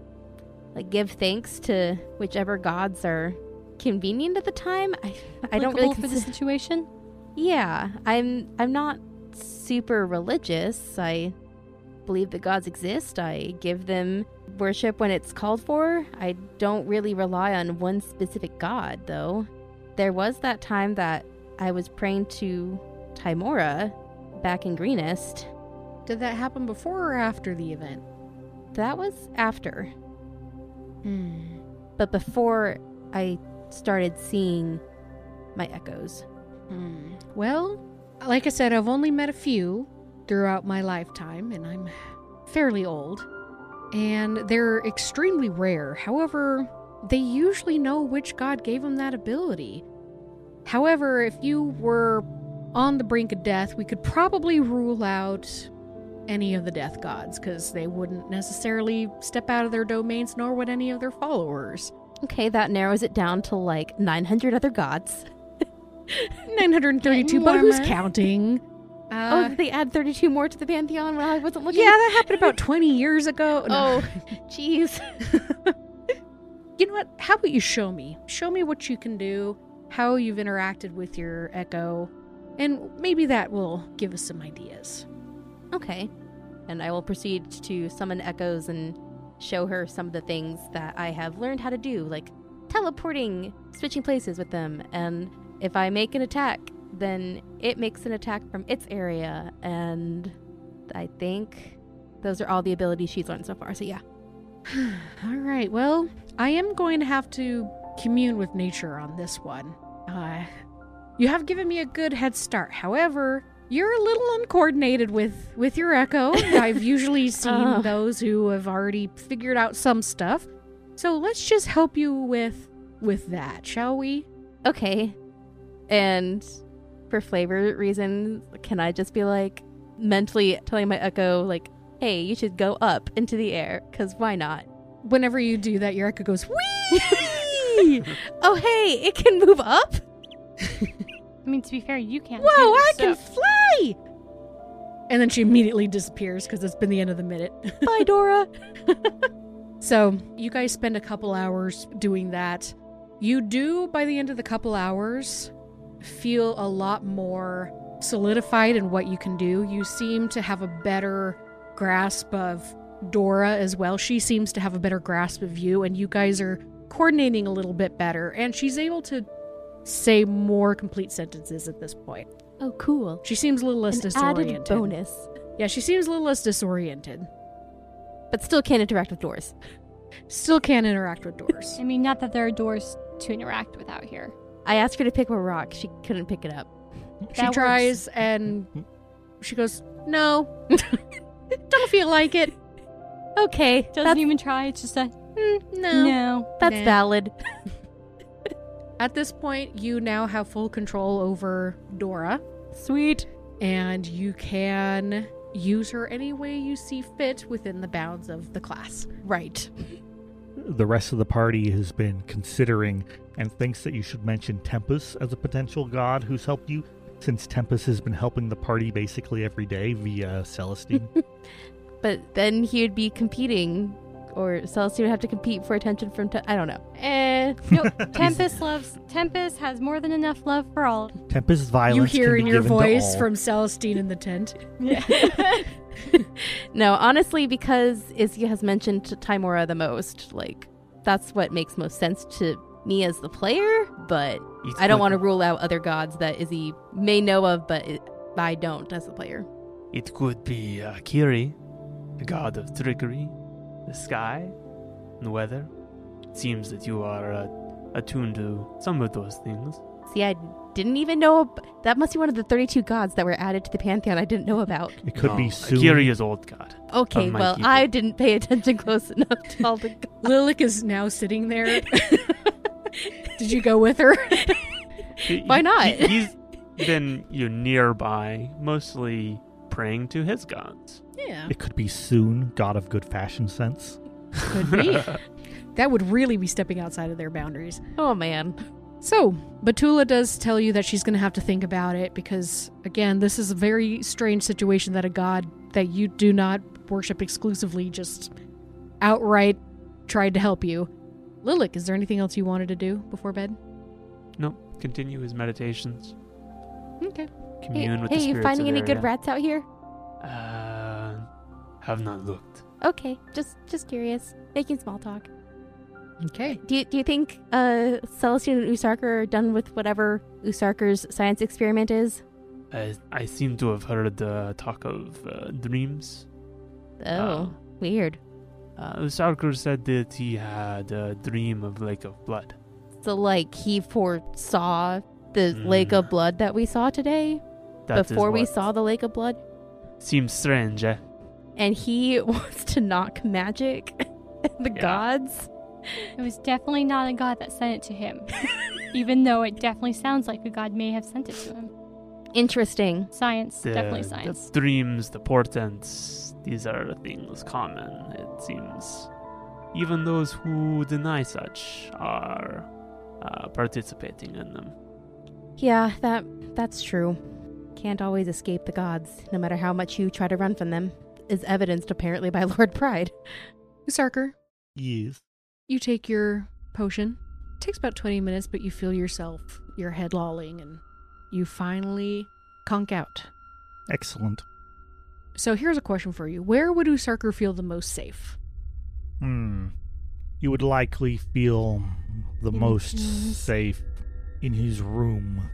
like give thanks to whichever gods are convenient at the time. I I don't really
Applicable for the situation.
Yeah, I'm I'm not super religious. I believe that gods exist. I give them worship when it's called for. I don't really rely on one specific god though. There was that time that I was praying to Tymora back in Greenest.
Did that happen before or after the event?
That was after.
Hmm.
But before I started seeing my echoes.
Hmm. Well, like I said, I've only met a few throughout my lifetime, and I'm fairly old. And they're extremely rare. However, they usually know which god gave them that ability. However, if you were on the brink of death, we could probably rule out any of the death gods because they wouldn't necessarily step out of their domains, nor would any of their followers.
Okay, that narrows it down to like 900 other gods.
932, but who's counting?
oh,
Uh,
did they add 32 more to the pantheon when I wasn't looking?
yeah, that happened about 20 years ago. No.
Oh, jeez.
You know what? How about you show me? Show me what you can do, how you've interacted with your echo, and maybe that will give us some ideas.
Okay. And I will proceed to summon echoes and show her some of the things that I have learned how to do, like teleporting, switching places with them, and if I make an attack, then it makes an attack from its area, and I think those are all the abilities she's learned so far. So yeah.
All right, well, I am going to have to commune with nature on this one. Uh, you have given me a good head start. However, you're a little uncoordinated with with your echo. I've usually seen
Oh.
those who have already figured out some stuff. So let's just help you with with that, shall we?
Okay. And for flavor reasons, can I just be like mentally telling my echo, like, hey, you should go up into the air? Because why not?
Whenever you do that, your echo goes wee.
oh, hey, it can move up?
I mean, to be fair, you can't.
Whoa,
too,
I
so-
can fly! And then she immediately disappears because it's been the end of the minute.
Bye, Dora.
So, you guys spend a couple hours doing that. You do, by the end of the couple hours, feel a lot more solidified in what you can do. You seem to have a better grasp of Dora as well. She seems to have a better grasp of you, and you guys are coordinating a little bit better. And she's able to say more complete sentences at this point.
Oh, cool.
She seems a little less
An
disoriented.
added bonus.
Yeah, she seems a little less disoriented.
But still can't interact with doors.
Still can't interact with doors.
I mean, not that there are doors to interact with out here.
I asked her to pick up a rock. She couldn't pick it up.
She
That works.
tries and she goes, No, don't feel like it.
Okay,
Doesn't even try. It's just a
Mm, no.
no.
that's
Nah.
valid.
At this point, you now have full control over Dora,
Sweet.
and you can use her any way you see fit within the bounds of the class.
Right.
the rest of the party has been considering and thinks that you should mention Tempest as a potential god who's helped you, since Tempest has been helping the party basically every day via Celestine.
But then he would be competing, or Celestine would have to compete for attention from. Te- I don't know.
Eh, nope. Tempest loves. Tempest has more than enough love for all.
Tempest's violence.
you hear
can
in
be
your voice from Celestine in the tent.
No, honestly, because Izzy has mentioned Tymora the most, like that's what makes most sense to me as the player. But
It
I don't
could-
want to rule out other gods that Izzy may know of, but it, I don't as a player.
It could be uh, Kiri, the god of trickery, the sky, and the weather. It seems that you are uh, attuned to some of those things.
See, I didn't even know. ab- That must be one of the 32 gods that were added to the pantheon I didn't know about.
It could
No,
be
uh,
soon.
Kiri is old god.
Okay,
Of my
well,
people.
I didn't pay attention close enough to all the gods.
Lilik is now sitting there. Did you go with her?
He-
Why not?
he- he's been you know, nearby, mostly praying to his gods.
yeah,
It could be soon, god of good fashion sense.
could be. that would really be stepping outside of their boundaries.
Oh man.
So, Batula does tell you that she's going to have to think about it because, again, this is a very strange situation that a god that you do not worship exclusively just outright tried to help you. Lilik, is there anything else you wanted to do before bed?
no, continue his meditations.
Okay.
Hey,
with
hey
the
you finding
of
any good
area.
rats out here?
Uh, have not looked.
Okay, just just curious, making small talk.
Okay.
Do you, do you think uh, Celestine and Usarkar are done with whatever Usarkar's science experiment is?
I, I seem to have heard uh, talk of uh, dreams.
Oh,
Oh.
weird.
Uh, Usarkar said that he had a dream of Lake of Blood.
So, like, he foresaw the
Mm.
lake of blood that we saw today
That is
before we saw the lake of blood,
Seems strange, eh?
and he wants to knock magic and the
Yeah.
gods.
It was definitely not a god that sent it to him, even though it definitely sounds like a god may have sent it to him.
Interesting.
Science,
The,
definitely
the
science.
dreams, the portents, these are things common, it seems. Even those who deny such are uh, participating in them.
Yeah, that that's true. Can't always escape the gods, no matter how much you try to run from them. Is evidenced apparently by Lord Pride.
Usarkar,
Yes.
you take your potion. takes about 20 minutes, but you feel yourself, your head lolling, and you finally conk out.
Excellent.
So here's a question for you. Where would Usarkar feel the most safe?
Hmm. You would likely feel the
In
most
his-
safe in his room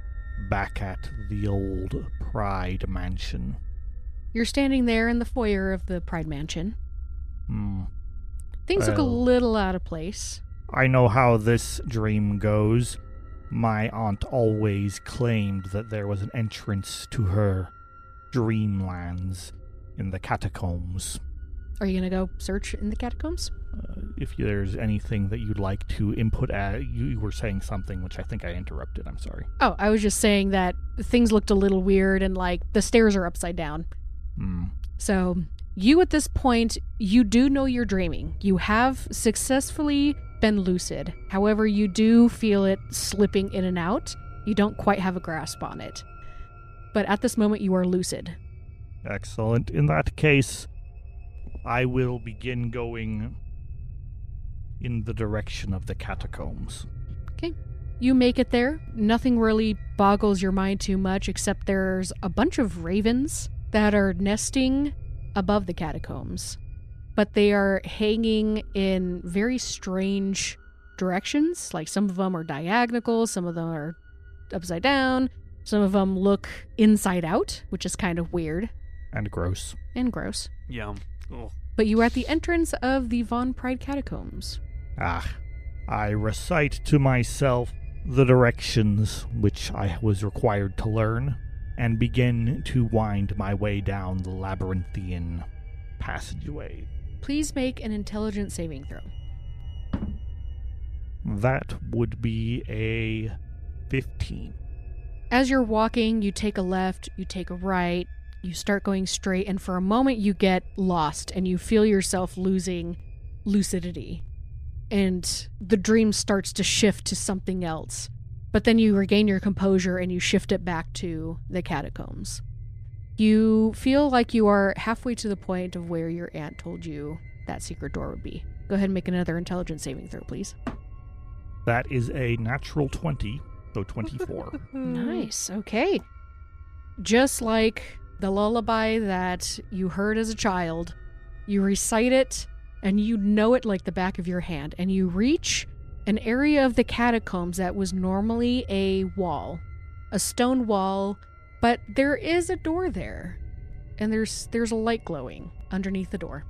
back at the old Pride Mansion.
You're standing there in the foyer of the Pride Mansion.
Hmm.
Things look a little out of place.
I know how this dream goes. My aunt always claimed that there was an entrance to her dreamlands in the catacombs.
Are you going to go search in the catacombs?
Uh, if there's anything that you'd like to input, at, you, you were saying something which I think I interrupted. I'm sorry.
Oh, I was just saying that things looked a little weird and like the stairs are upside down.
Hmm.
So, you at this point, you do know you're dreaming. You have successfully been lucid. However, you do feel it slipping in and out. You don't quite have a grasp on it. But at this moment, you are lucid.
Excellent. In that case, I will begin going in the direction of the catacombs. Okay.
You make it there. Nothing really boggles your mind too much, except there's a bunch of ravens that are nesting above the catacombs. But they are hanging in very strange directions. Like some of them are diagonal, some of them are upside down, some of them look inside out, which is kind of weird
And gross.
and gross.
Yeah. Oh.
But you are at the entrance of the Von Pride catacombs.
Ah. I recite to myself the directions which I was required to learn and begin to wind my way down the labyrinthian passageway.
Please make an intelligence saving throw.
That would be a 15.
As you're walking, you take a left, you take a right, you start going straight, and for a moment you get lost and you feel yourself losing lucidity. And the dream starts to shift to something else. But then you regain your composure and you shift it back to the catacombs. You feel like you are halfway to the point of where your aunt told you that secret door would be. Go ahead and make another intelligence saving throw, please.
That is a natural 20, so 24.
Nice. Okay. Just like the lullaby that you heard as a child, you recite it and you know it like the back of your hand. And you reach an area of the catacombs that was normally a wall, a stone wall, but there is a door there. And there's there's a light glowing underneath the door.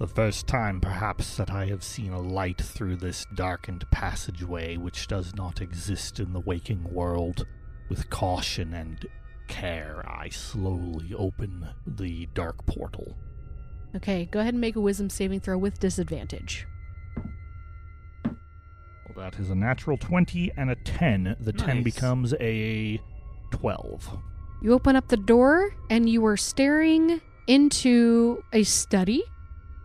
the first time, perhaps, that I have seen a light through this darkened passageway which does not exist in the waking world. With caution and care, I slowly open the dark portal.
Okay, go ahead and make a wisdom saving throw with disadvantage.
Well, that is a natural 20 and a 10. The 10
Nice.
becomes a 12.
You open up the door and you are staring into a study,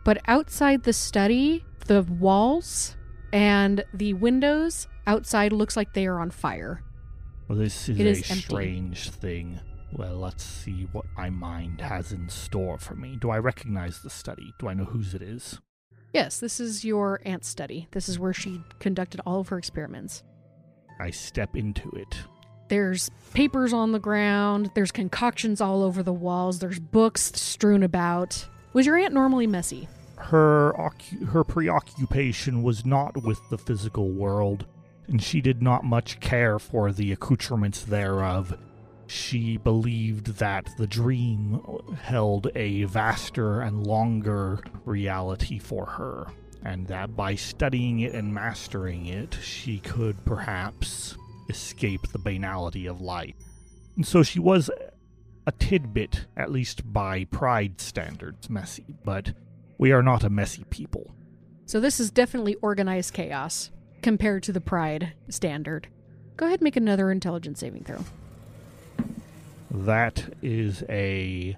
but outside the study, the walls and the windows outside looks like they are on fire.
Well, this is
It
a
is empty.
strange thing. Well, let's see what my mind has in store for me. Do I recognize the study? Do I know whose it is?
Yes, this is your aunt's study. This is where she conducted all of her experiments.
I step into it.
There's papers on the ground, there's concoctions all over the walls, there's books strewn about. Was your aunt normally messy?
Her her preoccupation was not with the physical world, and she did not much care for the accoutrements thereof. She believed that the dream held a vaster and longer reality for her, and that by studying it and mastering it, she could perhaps escape the banality of life. And so she was a tidbit, at least by pride standards, messy, but we are not a messy people.
So this is definitely organized chaos compared to the pride standard. Go ahead and make another intelligence saving throw.
That is a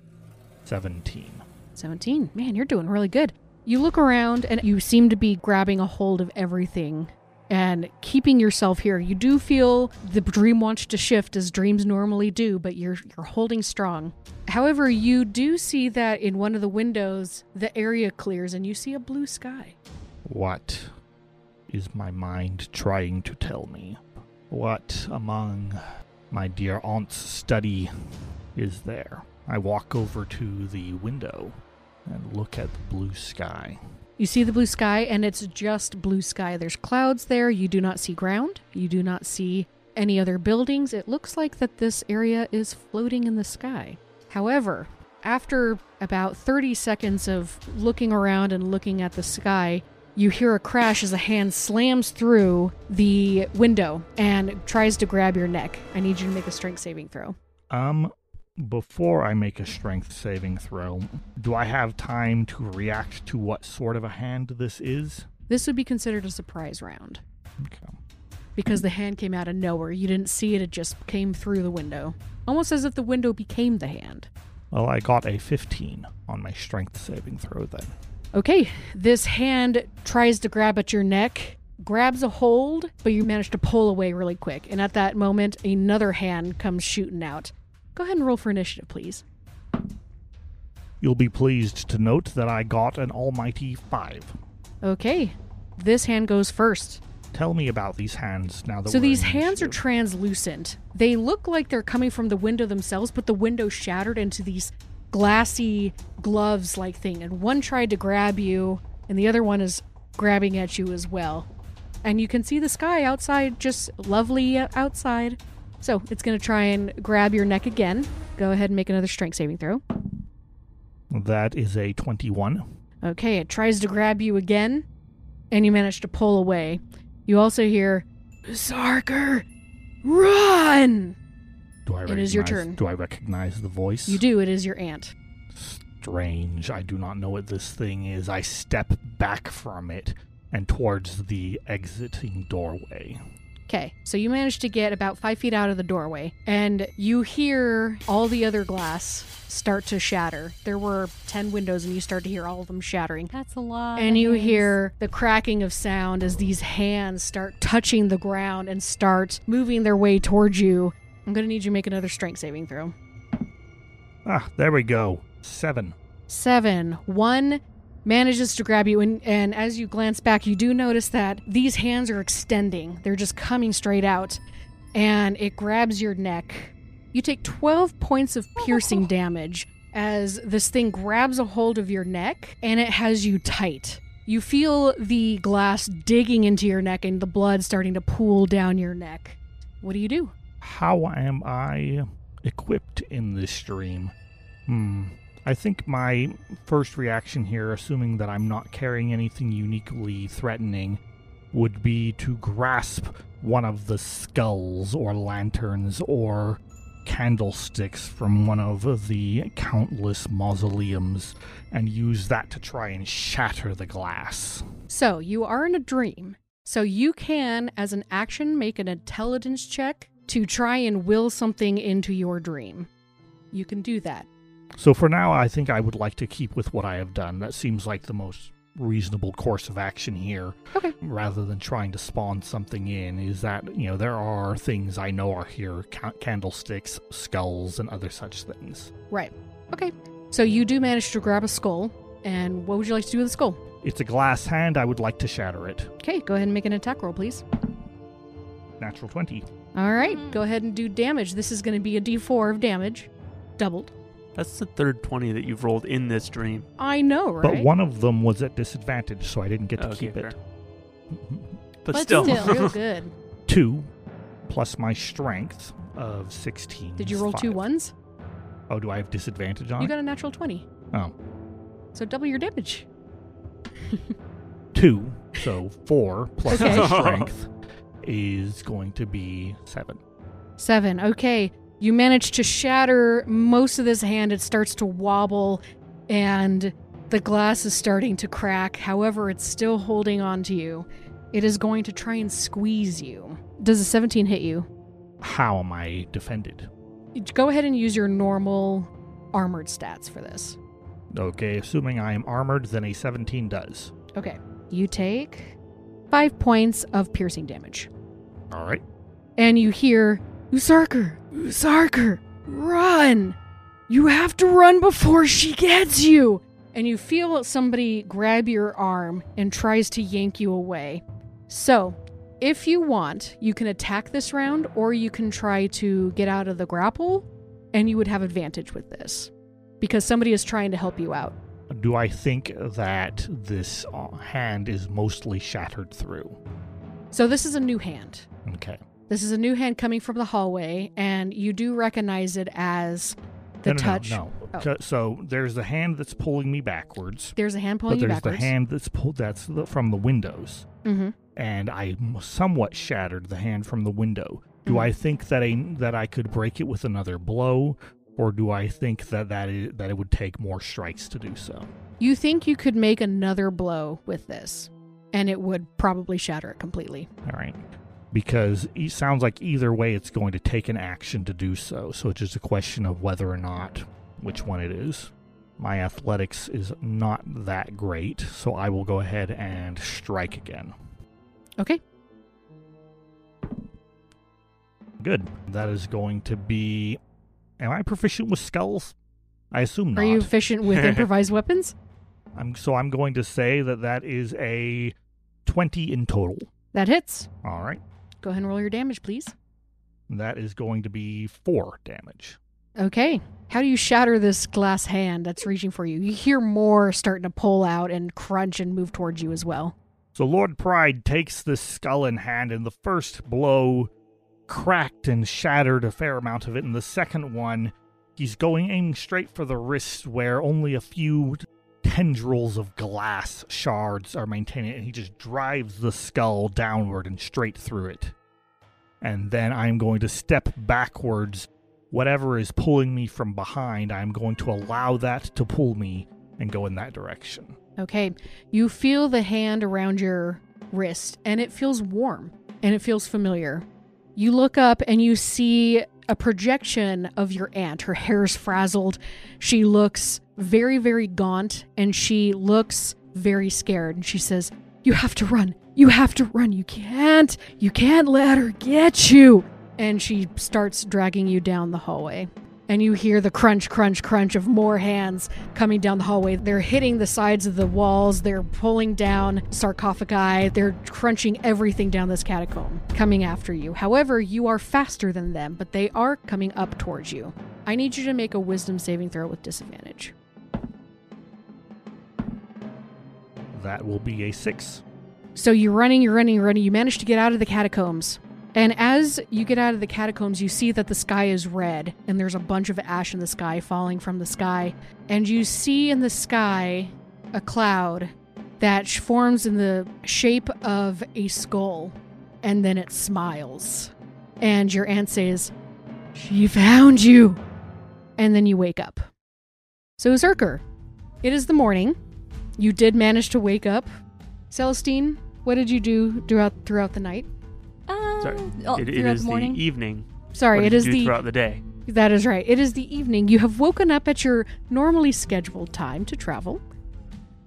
17.
17. Man, you're doing really good. You look around and you seem to be grabbing a hold of everything and keeping yourself here. You do feel the dream wants to shift as dreams normally do, but you're you're holding strong. However, you do see that in one of the windows the area clears and you see a blue sky.
What is my mind trying to tell me? What among my dear aunt's study is there? I walk over to the window and look at the blue sky.
You see the blue sky, and it's just blue sky. There's clouds there. You do not see ground. You do not see any other buildings. It looks like that this area is floating in the sky. However, after about 30 seconds of looking around and looking at the sky, you hear a crash as a hand slams through the window and tries to grab your neck. I need you to make a strength saving throw.
Um, before I make a strength saving throw, do I have time to react to what sort of a hand this is?
This would be considered a surprise round
Okay.
because the hand came out of nowhere. You didn't see it, it just came through the window. Almost as if the window became the hand.
Well, I got a 15 on my strength saving throw then.
Okay, this hand tries to grab at your neck, grabs a hold, but you manage to pull away really quick. And at that moment, another hand comes shooting out. Go ahead and roll for initiative, please.
You'll be pleased to note that I got an almighty 5.
Okay, this hand goes first.
Tell me about these hands now that
So these hands are translucent. They look like they're coming from the window themselves, but the window shattered into these glassy gloves like thing. And one tried to grab you, and the other one is grabbing at you as well. And you can see the sky outside, just lovely outside. So it's going to try and grab your neck again. Go ahead and make another strength saving throw.
That is a 21.
Okay, it tries to grab you again, and you manage to pull away. You also hear, Sarker, run!
Do I
It is your turn.
Do I recognize the voice?
You do, it is your aunt.
Strange. I do not know what this thing is. I step back from it and towards the exiting doorway.
Okay, so you manage to get about five feet out of the doorway, and you hear all the other glass start to shatter. There were 10 windows, and you start to hear all of them shattering.
That's a lot.
And you hear the cracking of sound as these hands start touching the ground and start moving their way towards you. I'm going to need you to make another strength saving throw.
Ah, there we go. Seven.
Seven. One manages to grab you, and, and as you glance back, you do notice that these hands are extending. They're just coming straight out, and it grabs your neck. You take 12 points of piercing damage as this thing grabs a hold of your neck and it has you tight. You feel the glass digging into your neck and the blood starting to pool down your neck. What do you do?
How am I equipped in this stream? Hmm. I think my first reaction here, assuming that I'm not carrying anything uniquely threatening, would be to grasp one of the skulls or lanterns or candlesticks from one of the countless mausoleums and use that to try and shatter the glass.
So, you are in a dream. So, you can, as an action, make an intelligence check to try and will something into your dream. You can do that.
So for now, I think I would like to keep with what I have done. That seems like the most reasonable course of action here.
Okay.
Rather than trying to spawn something in, is that, you know, there are things I know are here ca- candlesticks, skulls, and other such things.
Right. Okay. So, you do manage to grab a skull. And what would you like to do with the skull?
It's a glass hand. I would like to shatter it.
Okay, go ahead and make an attack roll, please.
Natural 20.
All right, go ahead and do damage. This is going to be a d4 of damage, doubled.
That's the third 20 that you've rolled in this dream.
I know, right?
But one of them was at disadvantage, so I didn't get to
Okay,
keep
fair.
it.
But,
But
still.
still.
Real good.
Two plus my strength of 16.
Did you roll two
five.
ones?
Oh, do I have disadvantage on
You
it?
got a natural 20.
Oh.
So double your damage.
two, so four plus
Okay.
my strength is going to be seven.
Seven. Okay. You manage to shatter most of this hand. It starts to wobble, and the glass is starting to crack. However, it's still holding on to you. It is going to try and squeeze you. Does a 17 hit you?
How am I defended?
Go ahead and use your normal armored stats for this.
Okay, assuming I am armored, then a 17 does.
Okay. You take five points of piercing damage.
All right.
And you hear, Usarkar, Usarkar, run! You have to run before she gets you! And you feel somebody grab your arm and tries to yank you away. So, if you want, you can attack this round, or you can try to get out of the grapple, and you would have advantage with this. Because somebody is trying to help you out.
Do I think that this uh, hand is mostly shattered through?
So, this is a new hand.
Okay.
This is a new hand coming from the hallway, and you do recognize it as the
no, no,
touch.
No, no.
Oh.
So- there's the hand that's pulling me backwards,
There's a hand
but
pulling you backwards.
There's
backwards.
the hand that's pulled that's the, from the windows.
Mm-hmm.
and I somewhat shattered the hand from the window. Do
Mhm.
I think that I that I could break it with another blow, or do I think that that, is, that it would take more strikes to do so?
You think you could make another blow with this, and it would probably shatter it completely.
All right, because it sounds like either way it's going to take an action to do so. So it's just a question of whether or not which one it is. My athletics is not that great, so I will go ahead and strike again.
Okay.
Good. That is going to be. Am I proficient with skulls? I assume not.
Are you efficient with improvised weapons?
I'm, so I'm going to say that that is a 20 in total.
That hits.
All right.
Go ahead and roll your damage, please.
That is going to be 4 damage.
Okay. How do you shatter this glass hand that's reaching for you? You hear more starting to pull out and crunch and move towards you as well.
So Lord Pride takes this skull in hand, and the first blow cracked and shattered a fair amount of it, and the second one, he's going aiming straight for the wrist where only a few tendrils of glass shards are maintaining it, and he just drives the skull downward and straight through it. And then I'm going to step backwards. Whatever is pulling me from behind, I'm going to allow that to pull me and go in that direction.
Okay. You feel the hand around your wrist and it feels warm. and it feels familiar. You look up and you see a projection of your aunt. Her hair's frazzled. She looks very, very gaunt and she looks very scared. And she says, You have to run. You have to run. You can't. You can't let her get you. And she starts dragging you down the hallway. And you hear the crunch, crunch, crunch of more hands coming down the hallway. They're hitting the sides of the walls. They're pulling down sarcophagi. They're crunching everything down this catacomb, coming after you. However, you are faster than them, but they are coming up towards you. I need you to make a wisdom saving throw with disadvantage.
That will be a six.
So you're running, you're running, you're running. You manage to get out of the catacombs. And as you get out of the catacombs, you see that the sky is red and there's a bunch of ash in the sky falling from the sky. And you see in the sky a cloud that forms in the shape of a skull and then it smiles. And your aunt says, She found you. And then you wake up. So, Zerker, it is the morning. You did manage to wake up. Celestine, what did you do throughout throughout the night?
Uh,
Sorry,
oh,
it, it
throughout
is
the
the, evening.
Sorry,
what
it
did
is
you do
the
throughout the day.
that is right. It is the evening. You have woken up at your normally scheduled time to travel.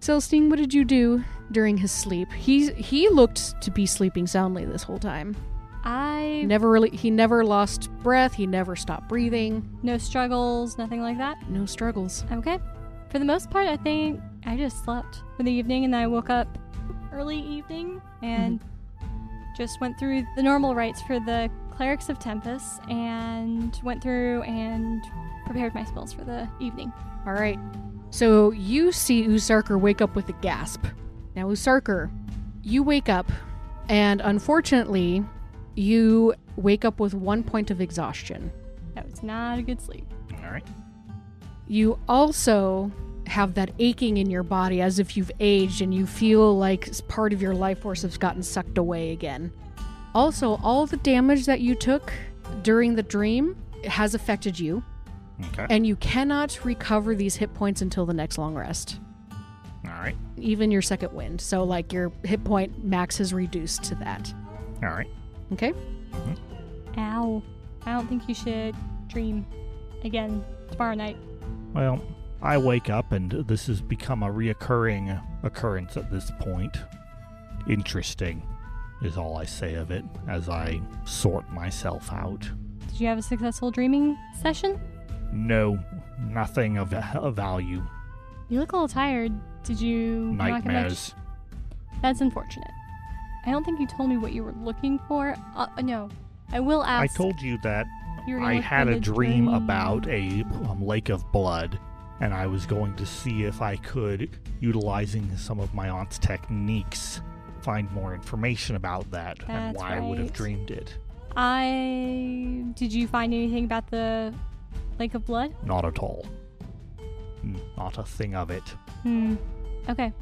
Celestine, what did you do during his sleep? He he looked to be sleeping soundly this whole time.
I
Never really he never lost breath, he never stopped breathing.
no struggles, nothing like that.
No struggles.
Okay. For the most part, I think I just slept for the evening and then I woke up early evening and just went through the normal rites for the Clerics of Tempest and went through and prepared my spells for the evening.
All right. So you see Usarkar wake up with a gasp. Now, Usarkar, you wake up, and unfortunately, you wake up with one point of exhaustion.
That was not a good sleep.
All right.
You also have that aching in your body as if you've aged and you feel like part of your life force has gotten sucked away again. Also, all the damage that you took during the dream has affected you,
Okay.
and you cannot recover these hit points until the next long rest.
All right.
even your second wind. So like your hit point max is reduced to that.
All right.
Okay? Mm-hmm.
Ow. I don't think you should dream again tomorrow night.
Well, I wake up and this has become a reoccurring occurrence at this point. Interesting is all I say of it as I sort myself out.
Did you have a successful dreaming session?
No, nothing of, of value.
You look a little tired. Did you not get much?
Nightmares.
That's unfortunate. I don't think you told me what you were looking for. Uh, no, I will ask.
I told you that
you were gonna
I had a
the
dream about a um, lake of blood, and I was going to see if I could, utilizing some of my aunt's techniques, find more information about that and
That's
why I would have dreamed it.
I did you find anything about the lake of blood?
Not at all. Not a thing of it.
Hmm. Okay.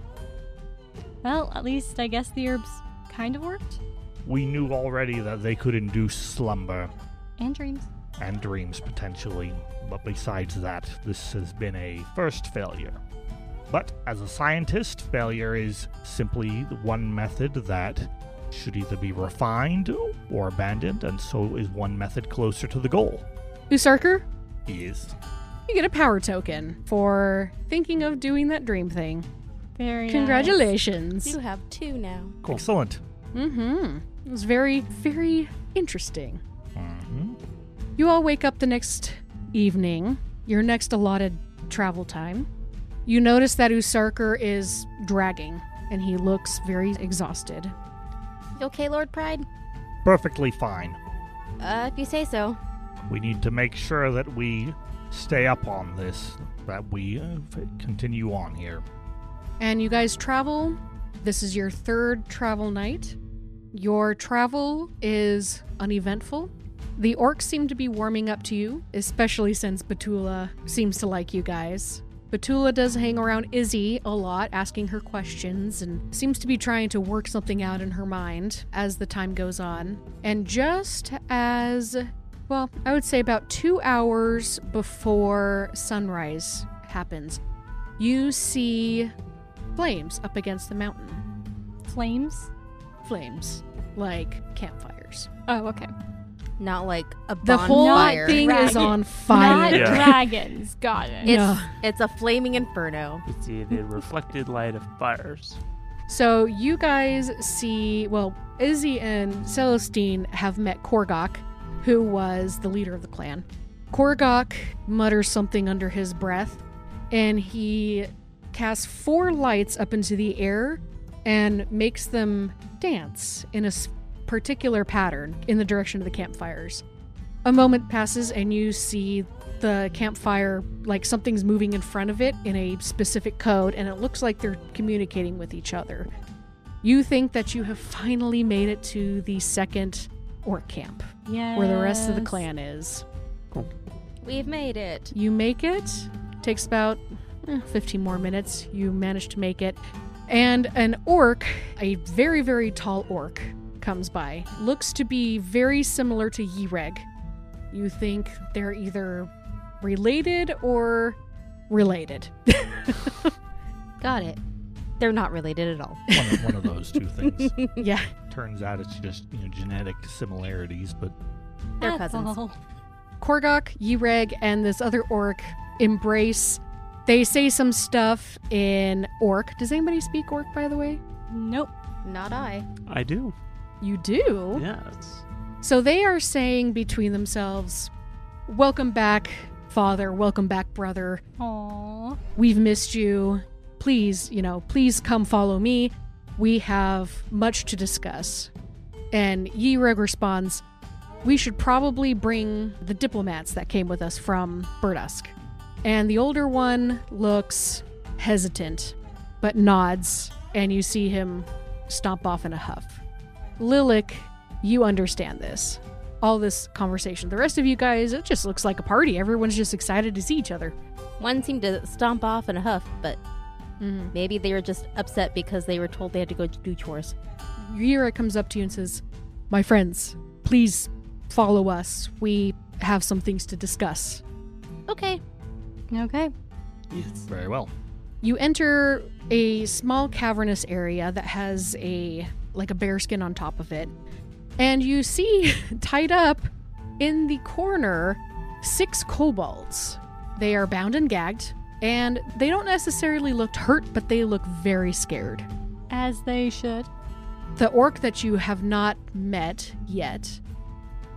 Well, at least I guess the herbs kind of worked.
We knew already that they could induce slumber
And dreams.
and dreams potentially, but besides that, this has been a first failure. But as a scientist, failure is simply the one method that should either be refined or abandoned, and so is one method closer to the goal.
Usarkar,
Is
you get a power token for thinking of doing that dream thing.
Very nice.
Congratulations.
You have two now. Cool.
excellent.
Mm-hmm. It was very, very interesting.
hmm
You all wake up the next evening, your next allotted travel time. You notice that Usarkar is dragging, and he looks very exhausted.
You okay, Lord Pride?
Perfectly fine.
Uh, if you say so.
We need to make sure that we stay up on this, that we uh, continue on here.
And you guys travel. This is your third travel night. Your travel is uneventful. The orcs seem to be warming up to you, especially since Batula seems to like you guys. Batula does hang around Izzy a lot, asking her questions, and seems to be trying to work something out in her mind as the time goes on. And just as, well, I would say about two hours before sunrise happens, you see flames up against the mountain.
Flames.
flames, like campfires.
Oh, okay.
Not like a
The whole
bonfire.
thing is on fire.
Not
Yeah.
dragons. Got it.
It's
Yeah.
it's a flaming inferno.
We see the reflected light of fires.
So you guys see, well, Izzy and Celestine have met Korgok, who was the leader of the clan. Korgok mutters something under his breath, and he casts four lights up into the air and makes them dance in a s- particular pattern in the direction of the campfires. A moment passes, and you see the campfire like something's moving in front of it in a specific code, and it looks like they're communicating with each other. You think that you have finally made it to the second orc camp,
yeah.
where the rest of the clan is.
We've made it.
You make it. Takes about eh, 15 more minutes. You manage to make it. And an orc, a very, very tall orc, comes by. Looks to be very similar to Yreg. You think they're either related or related.
Got it. They're not related at all.
One of, one of those two things.
yeah.
Turns out it's just you know genetic similarities, but
They're
That's
cousins.
all.
Korgok, Yreg, and this other orc embrace. They say some stuff in orc. Does anybody speak orc, by the way?
Nope.
Not I.
I do.
You do?
Yes.
So they are saying between themselves, Welcome back, father. Welcome back, brother.
Aww.
We've missed you. Please, you know, please come follow me. We have much to discuss. And Yreg responds, We should probably bring the diplomats that came with us from Burdusk. And the older one looks hesitant, but nods, and you see him stomp off in a huff. Lilik, you understand this. All this conversation. The rest of you guys, it just looks like a party. Everyone's just excited to see each other.
One seemed to stomp off in a huff, but
Mm-hmm.
maybe they were just upset because they were told they had to go do chores.
Yira comes up to you and says, My friends, please follow us. We have some things to discuss.
Okay.
Okay.
Yes.
very well.
You enter a small cavernous area that has a like a bearskin on top of it. And you see tied up in the corner six kobolds. They are bound and gagged, and they don't necessarily look hurt, but they look very scared.
As they should.
The orc that you have not met yet,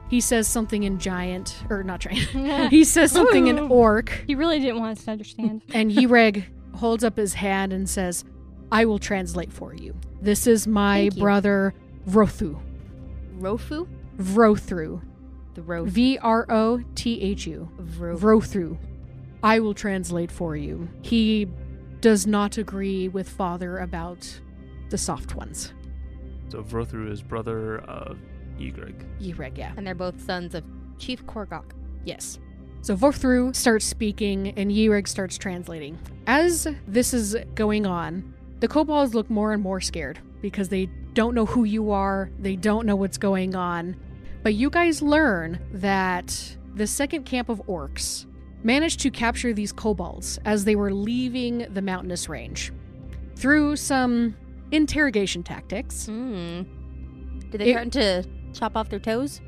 he says something in giant, or not giant. he says something in orc,
He really didn't want us to understand.
and Yreg holds up his hand and says, I will translate for you. This is my
Thank you.
brother Vrothu.
Rofu?
Vrothru.
The Ro.
V R O T H U.
Vro.
Vrothru. I will translate for you. He does not agree with father about the soft ones.
So Vrothru is brother of Ygrig.
Yreg, yeah.
and they're both sons of Chief Korgok.
Yes. So Vorthru starts speaking and Yreg starts translating. As this is going on, the kobolds look more and more scared because they don't know who you are, they don't know what's going on. But you guys learn that the second camp of orcs managed to capture these kobolds as they were leaving the mountainous range. Through some interrogation tactics,
Hmm. Did they
It-
threaten to chop off their toes?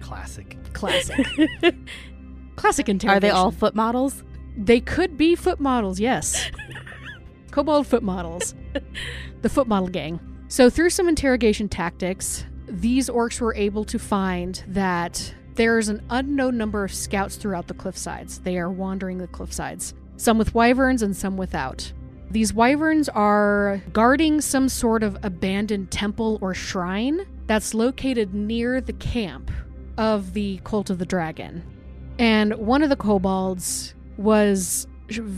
Classic.
classic. classic interrogation.
Are they all foot models?
They could be foot models, yes. Kobold foot models. the foot model gang. So, through some interrogation tactics, these orcs were able to find that there's an unknown number of scouts throughout the cliffsides. They are wandering the cliffsides, some with wyverns and some without. These wyverns are guarding some sort of abandoned temple or shrine that's located near the camp of the Cult of the Dragon. And one of the kobolds was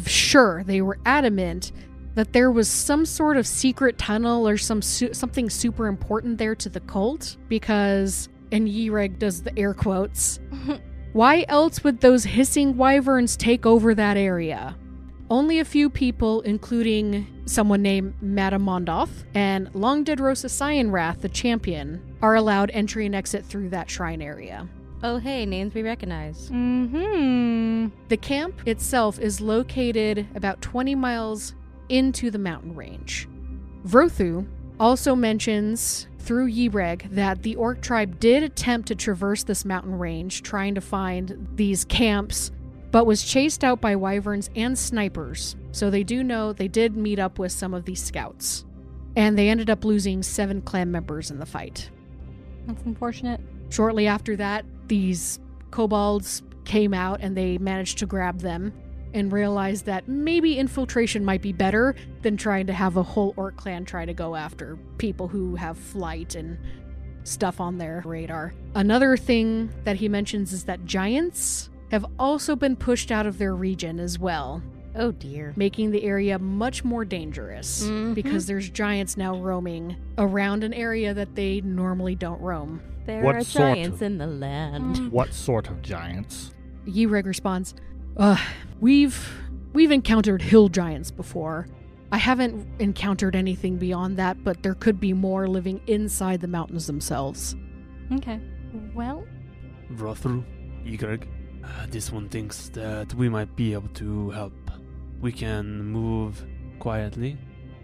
sure, they were adamant that there was some sort of secret tunnel or some su- something super important there to the cult because and Yreg does the air quotes. Why else would those hissing wyverns take over that area? Only a few people, including someone named Madame Mondath and Langdedrosa Cyanwrath, the champion, are allowed entry and exit through that shrine area.
Oh, hey, names we recognize.
Mm-hmm.
The camp itself is located about 20 miles into the mountain range. Vrothu also mentions through Yreg that the orc tribe did attempt to traverse this mountain range trying to find these camps, but was chased out by wyverns and snipers. So they do know they did meet up with some of these scouts. And they ended up losing seven clan members in the fight.
That's unfortunate.
Shortly after that, these kobolds came out and they managed to grab them and realized that maybe infiltration might be better than trying to have a whole orc clan try to go after people who have flight and stuff on their radar. Another thing that he mentions is that giants have also been pushed out of their region as well,
Oh dear.
making the area much more dangerous
Mhm.
because there's giants now roaming around an area that they normally don't roam.
There
What
are giants
of-
in the land.
What sort of giants?
Yreg responds, uh, we've we've encountered hill giants before. I haven't encountered anything beyond that, but there could be more living inside the mountains themselves.
Okay. Well,
Vrothru, Ygrig, uh, this one thinks that we might be able to help. We can move quietly,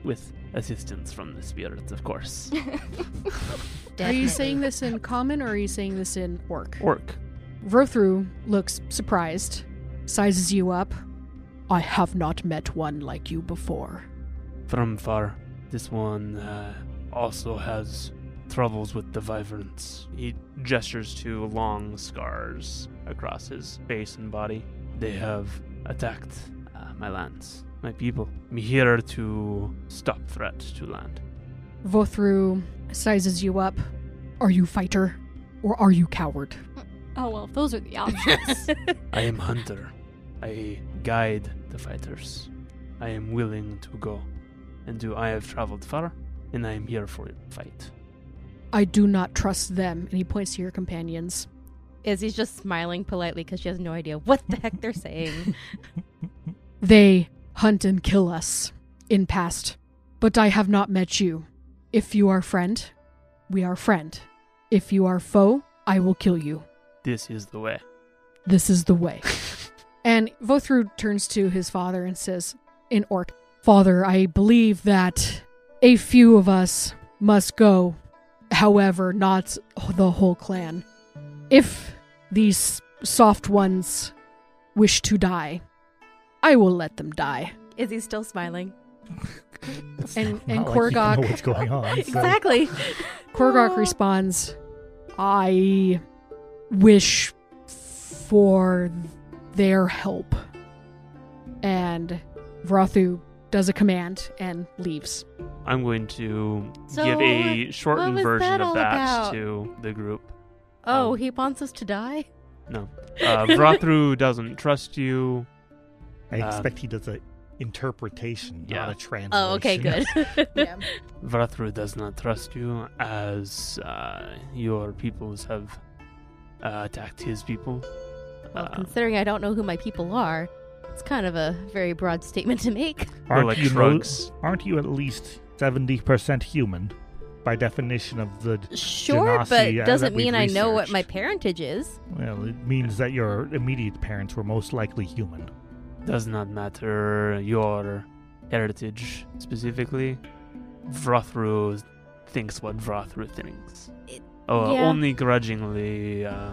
with assistance from the spirits, of course.
Are you saying this in common or are you saying this in orc?
Orc.
Vrothru looks surprised, sizes you up. I have not met one like you before.
From far, this one uh, also has troubles with the wyverns. He gestures to long scars across his face and body. They have attacked uh, my lands, my people. I'm here to stop threat to land.
Vothru sizes you up. Are you fighter or are you coward?
Oh well, if those are the options.
I am hunter. I guide the fighters. I am willing to go. And do I have traveled far? And I am here for a fight.
I do not trust them. And he points to your companions.
Izzy's just smiling politely because she has no idea what the heck they're saying.
They hunt and kill us in past, but I have not met you. If you are friend, we are friend. If you are foe, I will kill you.
This is the way.
This is the way. and Vothru turns to his father and says, in Orc, Father, I believe that a few of us must go. However, not the whole clan. If these soft ones wish to die, I will let them die.
Is he still smiling.
And
Not
and
like you know
Korgok
what's going on. so-
Exactly.
Korgok responds, I wish for their help. And Vrothu does a command and leaves.
I'm going to
So
give a shortened version
that
of that
about?
to the group.
Oh,
Um,
he wants us to die?
No. Uh, Vrothru doesn't trust you.
I
Um,
expect he does a interpretation,
yeah.
not a translation.
Oh, okay, good.
Vrothru does not trust you as uh, your peoples have uh, attacked his people.
well,
Uh,
considering I don't know who my people are, it's kind of a very broad statement to make.
Aren't
like
you, no-
shrugs.
aren't you at least 70% human by definition of the.
Sure,
Genasi,
but
uh,
doesn't
that we've
mean I know what my parentage is.
Well, it means that your immediate parents were most likely human.
does not matter your heritage specifically. Vrothru thinks what Vrothru thinks.
It-
oh,
yeah.
only grudgingly uh,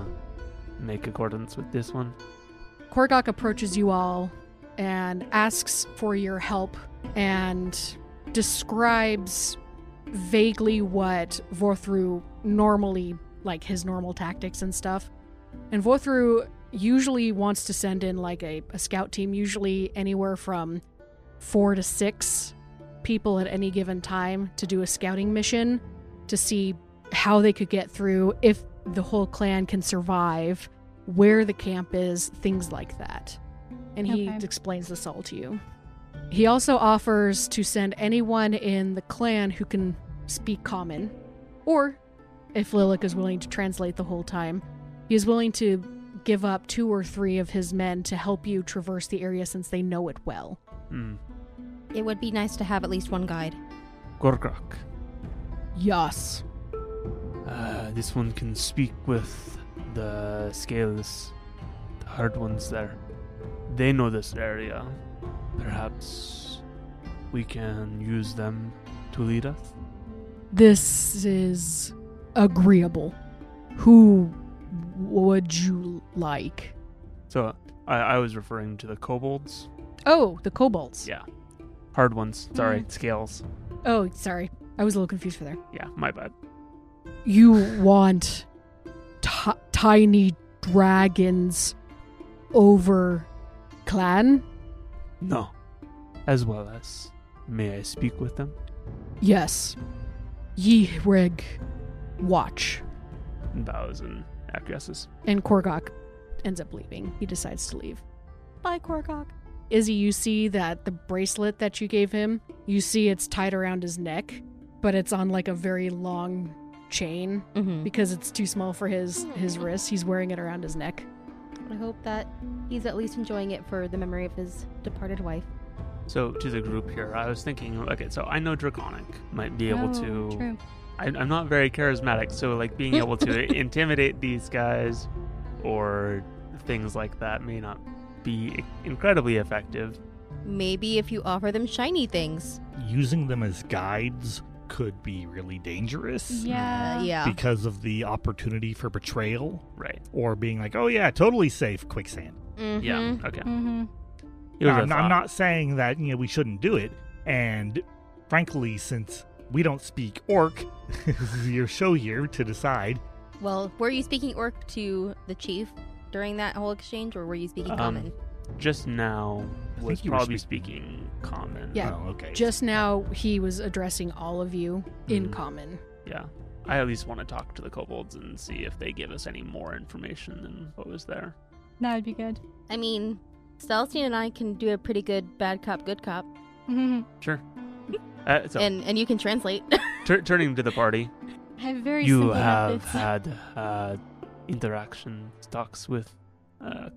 make accordance with this one.
Korgok approaches you all and asks for your help and describes vaguely what Vorthru normally, like his normal tactics and stuff. And Vorthru usually wants to send in like a, a scout team, usually anywhere from four to six people at any given time to do a scouting mission to see how they could get through, if the whole clan can survive, where the camp is, things like that. And he
Okay.
explains this all to you. He also offers to send anyone in the clan who can speak common, or if Lilik is willing to translate the whole time, he is willing to give up two or three of his men to help you traverse the area since they know it well.
Hmm.
It would be nice to have at least one guide.
Gorgrak.
Yes.
Uh, this one can speak with the scales, the hard ones there. They know this area. Perhaps we can use them to lead us.
This is agreeable. Who would you like?
So I, I was referring to the kobolds.
Oh, the kobolds.
Yeah. Hard ones. Sorry,
Mm.
scales.
Oh, sorry. I was a little confused for there.
Yeah, my bad.
You want ti tiny dragons over clan?
No. As well as, may I speak with them?
Yes. Ye rig watch.
And bows and acquiesces.
And Korgok ends up leaving. He decides to leave.
Bye, Korkok.
Izzy, you see that the bracelet that you gave him, you see it's tied around his neck, but it's on like a very long chain
Mm-hmm.
because it's too small for his his wrist. He's wearing it around his neck.
I hope that he's at least enjoying it for the memory of his departed wife.
So to the group here, I was thinking, okay, so I know Draconic might be able
Oh,
to.
True.
I, I'm not very charismatic, so like being able to intimidate these guys or things like that may not be incredibly effective.
Maybe if you offer them shiny things.
Using them as guides could be really dangerous
Yeah.
Yeah.
because of the opportunity for betrayal
Right.
or being like, oh yeah, totally safe, quicksand.
Mhm.
Yeah. Okay.
Mm-hmm.
Now,
a
I'm, I'm not saying that you know we shouldn't do it, and frankly, since we don't speak orc, this is your show here to decide.
Well, were you speaking orc to the chief during that whole exchange, or were you speaking
Um,
common?
Just now
I
was
think you
probably
speaking-
speaking common.
Yeah.
Oh, okay.
Just now, he was addressing all of you in
Mhm.
common.
Yeah. I at least want to talk to the kobolds and see if they give us any more information than what was there.
That would be good.
I mean, Celestine and I can do a pretty good bad cop, good cop,
Mhm.
Sure. Uh, so,
and and you can translate.
tur- turning to the party,
I have very
you have
methods.
had uh, interaction talks with, uh,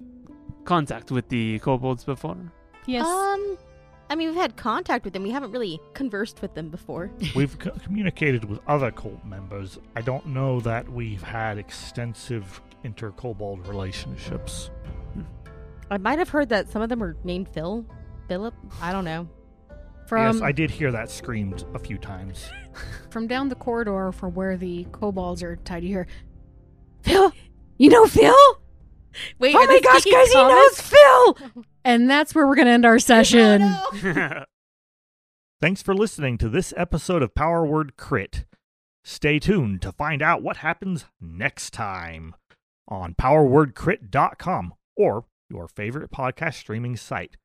contact with the kobolds before.
Yes.
Um, I mean, we've had contact with them. We haven't really conversed with them before.
We've co- communicated with other cult members. I don't know that we've had extensive inter-kobold relationships.
I might have heard that some of them are named Phil, Philip. I don't know.
From
yes, I did hear that screamed a few times.
from down the corridor from where the kobolds are tied, you hear, Phil, you know Phil?
Wait,
oh my gosh, guys,
common?
he knows Phil! And that's where we're going to end our session.
Thanks for listening to this episode of Power Word Crit. Stay tuned to find out what happens next time on powerwordcrit.com or your favorite podcast streaming site.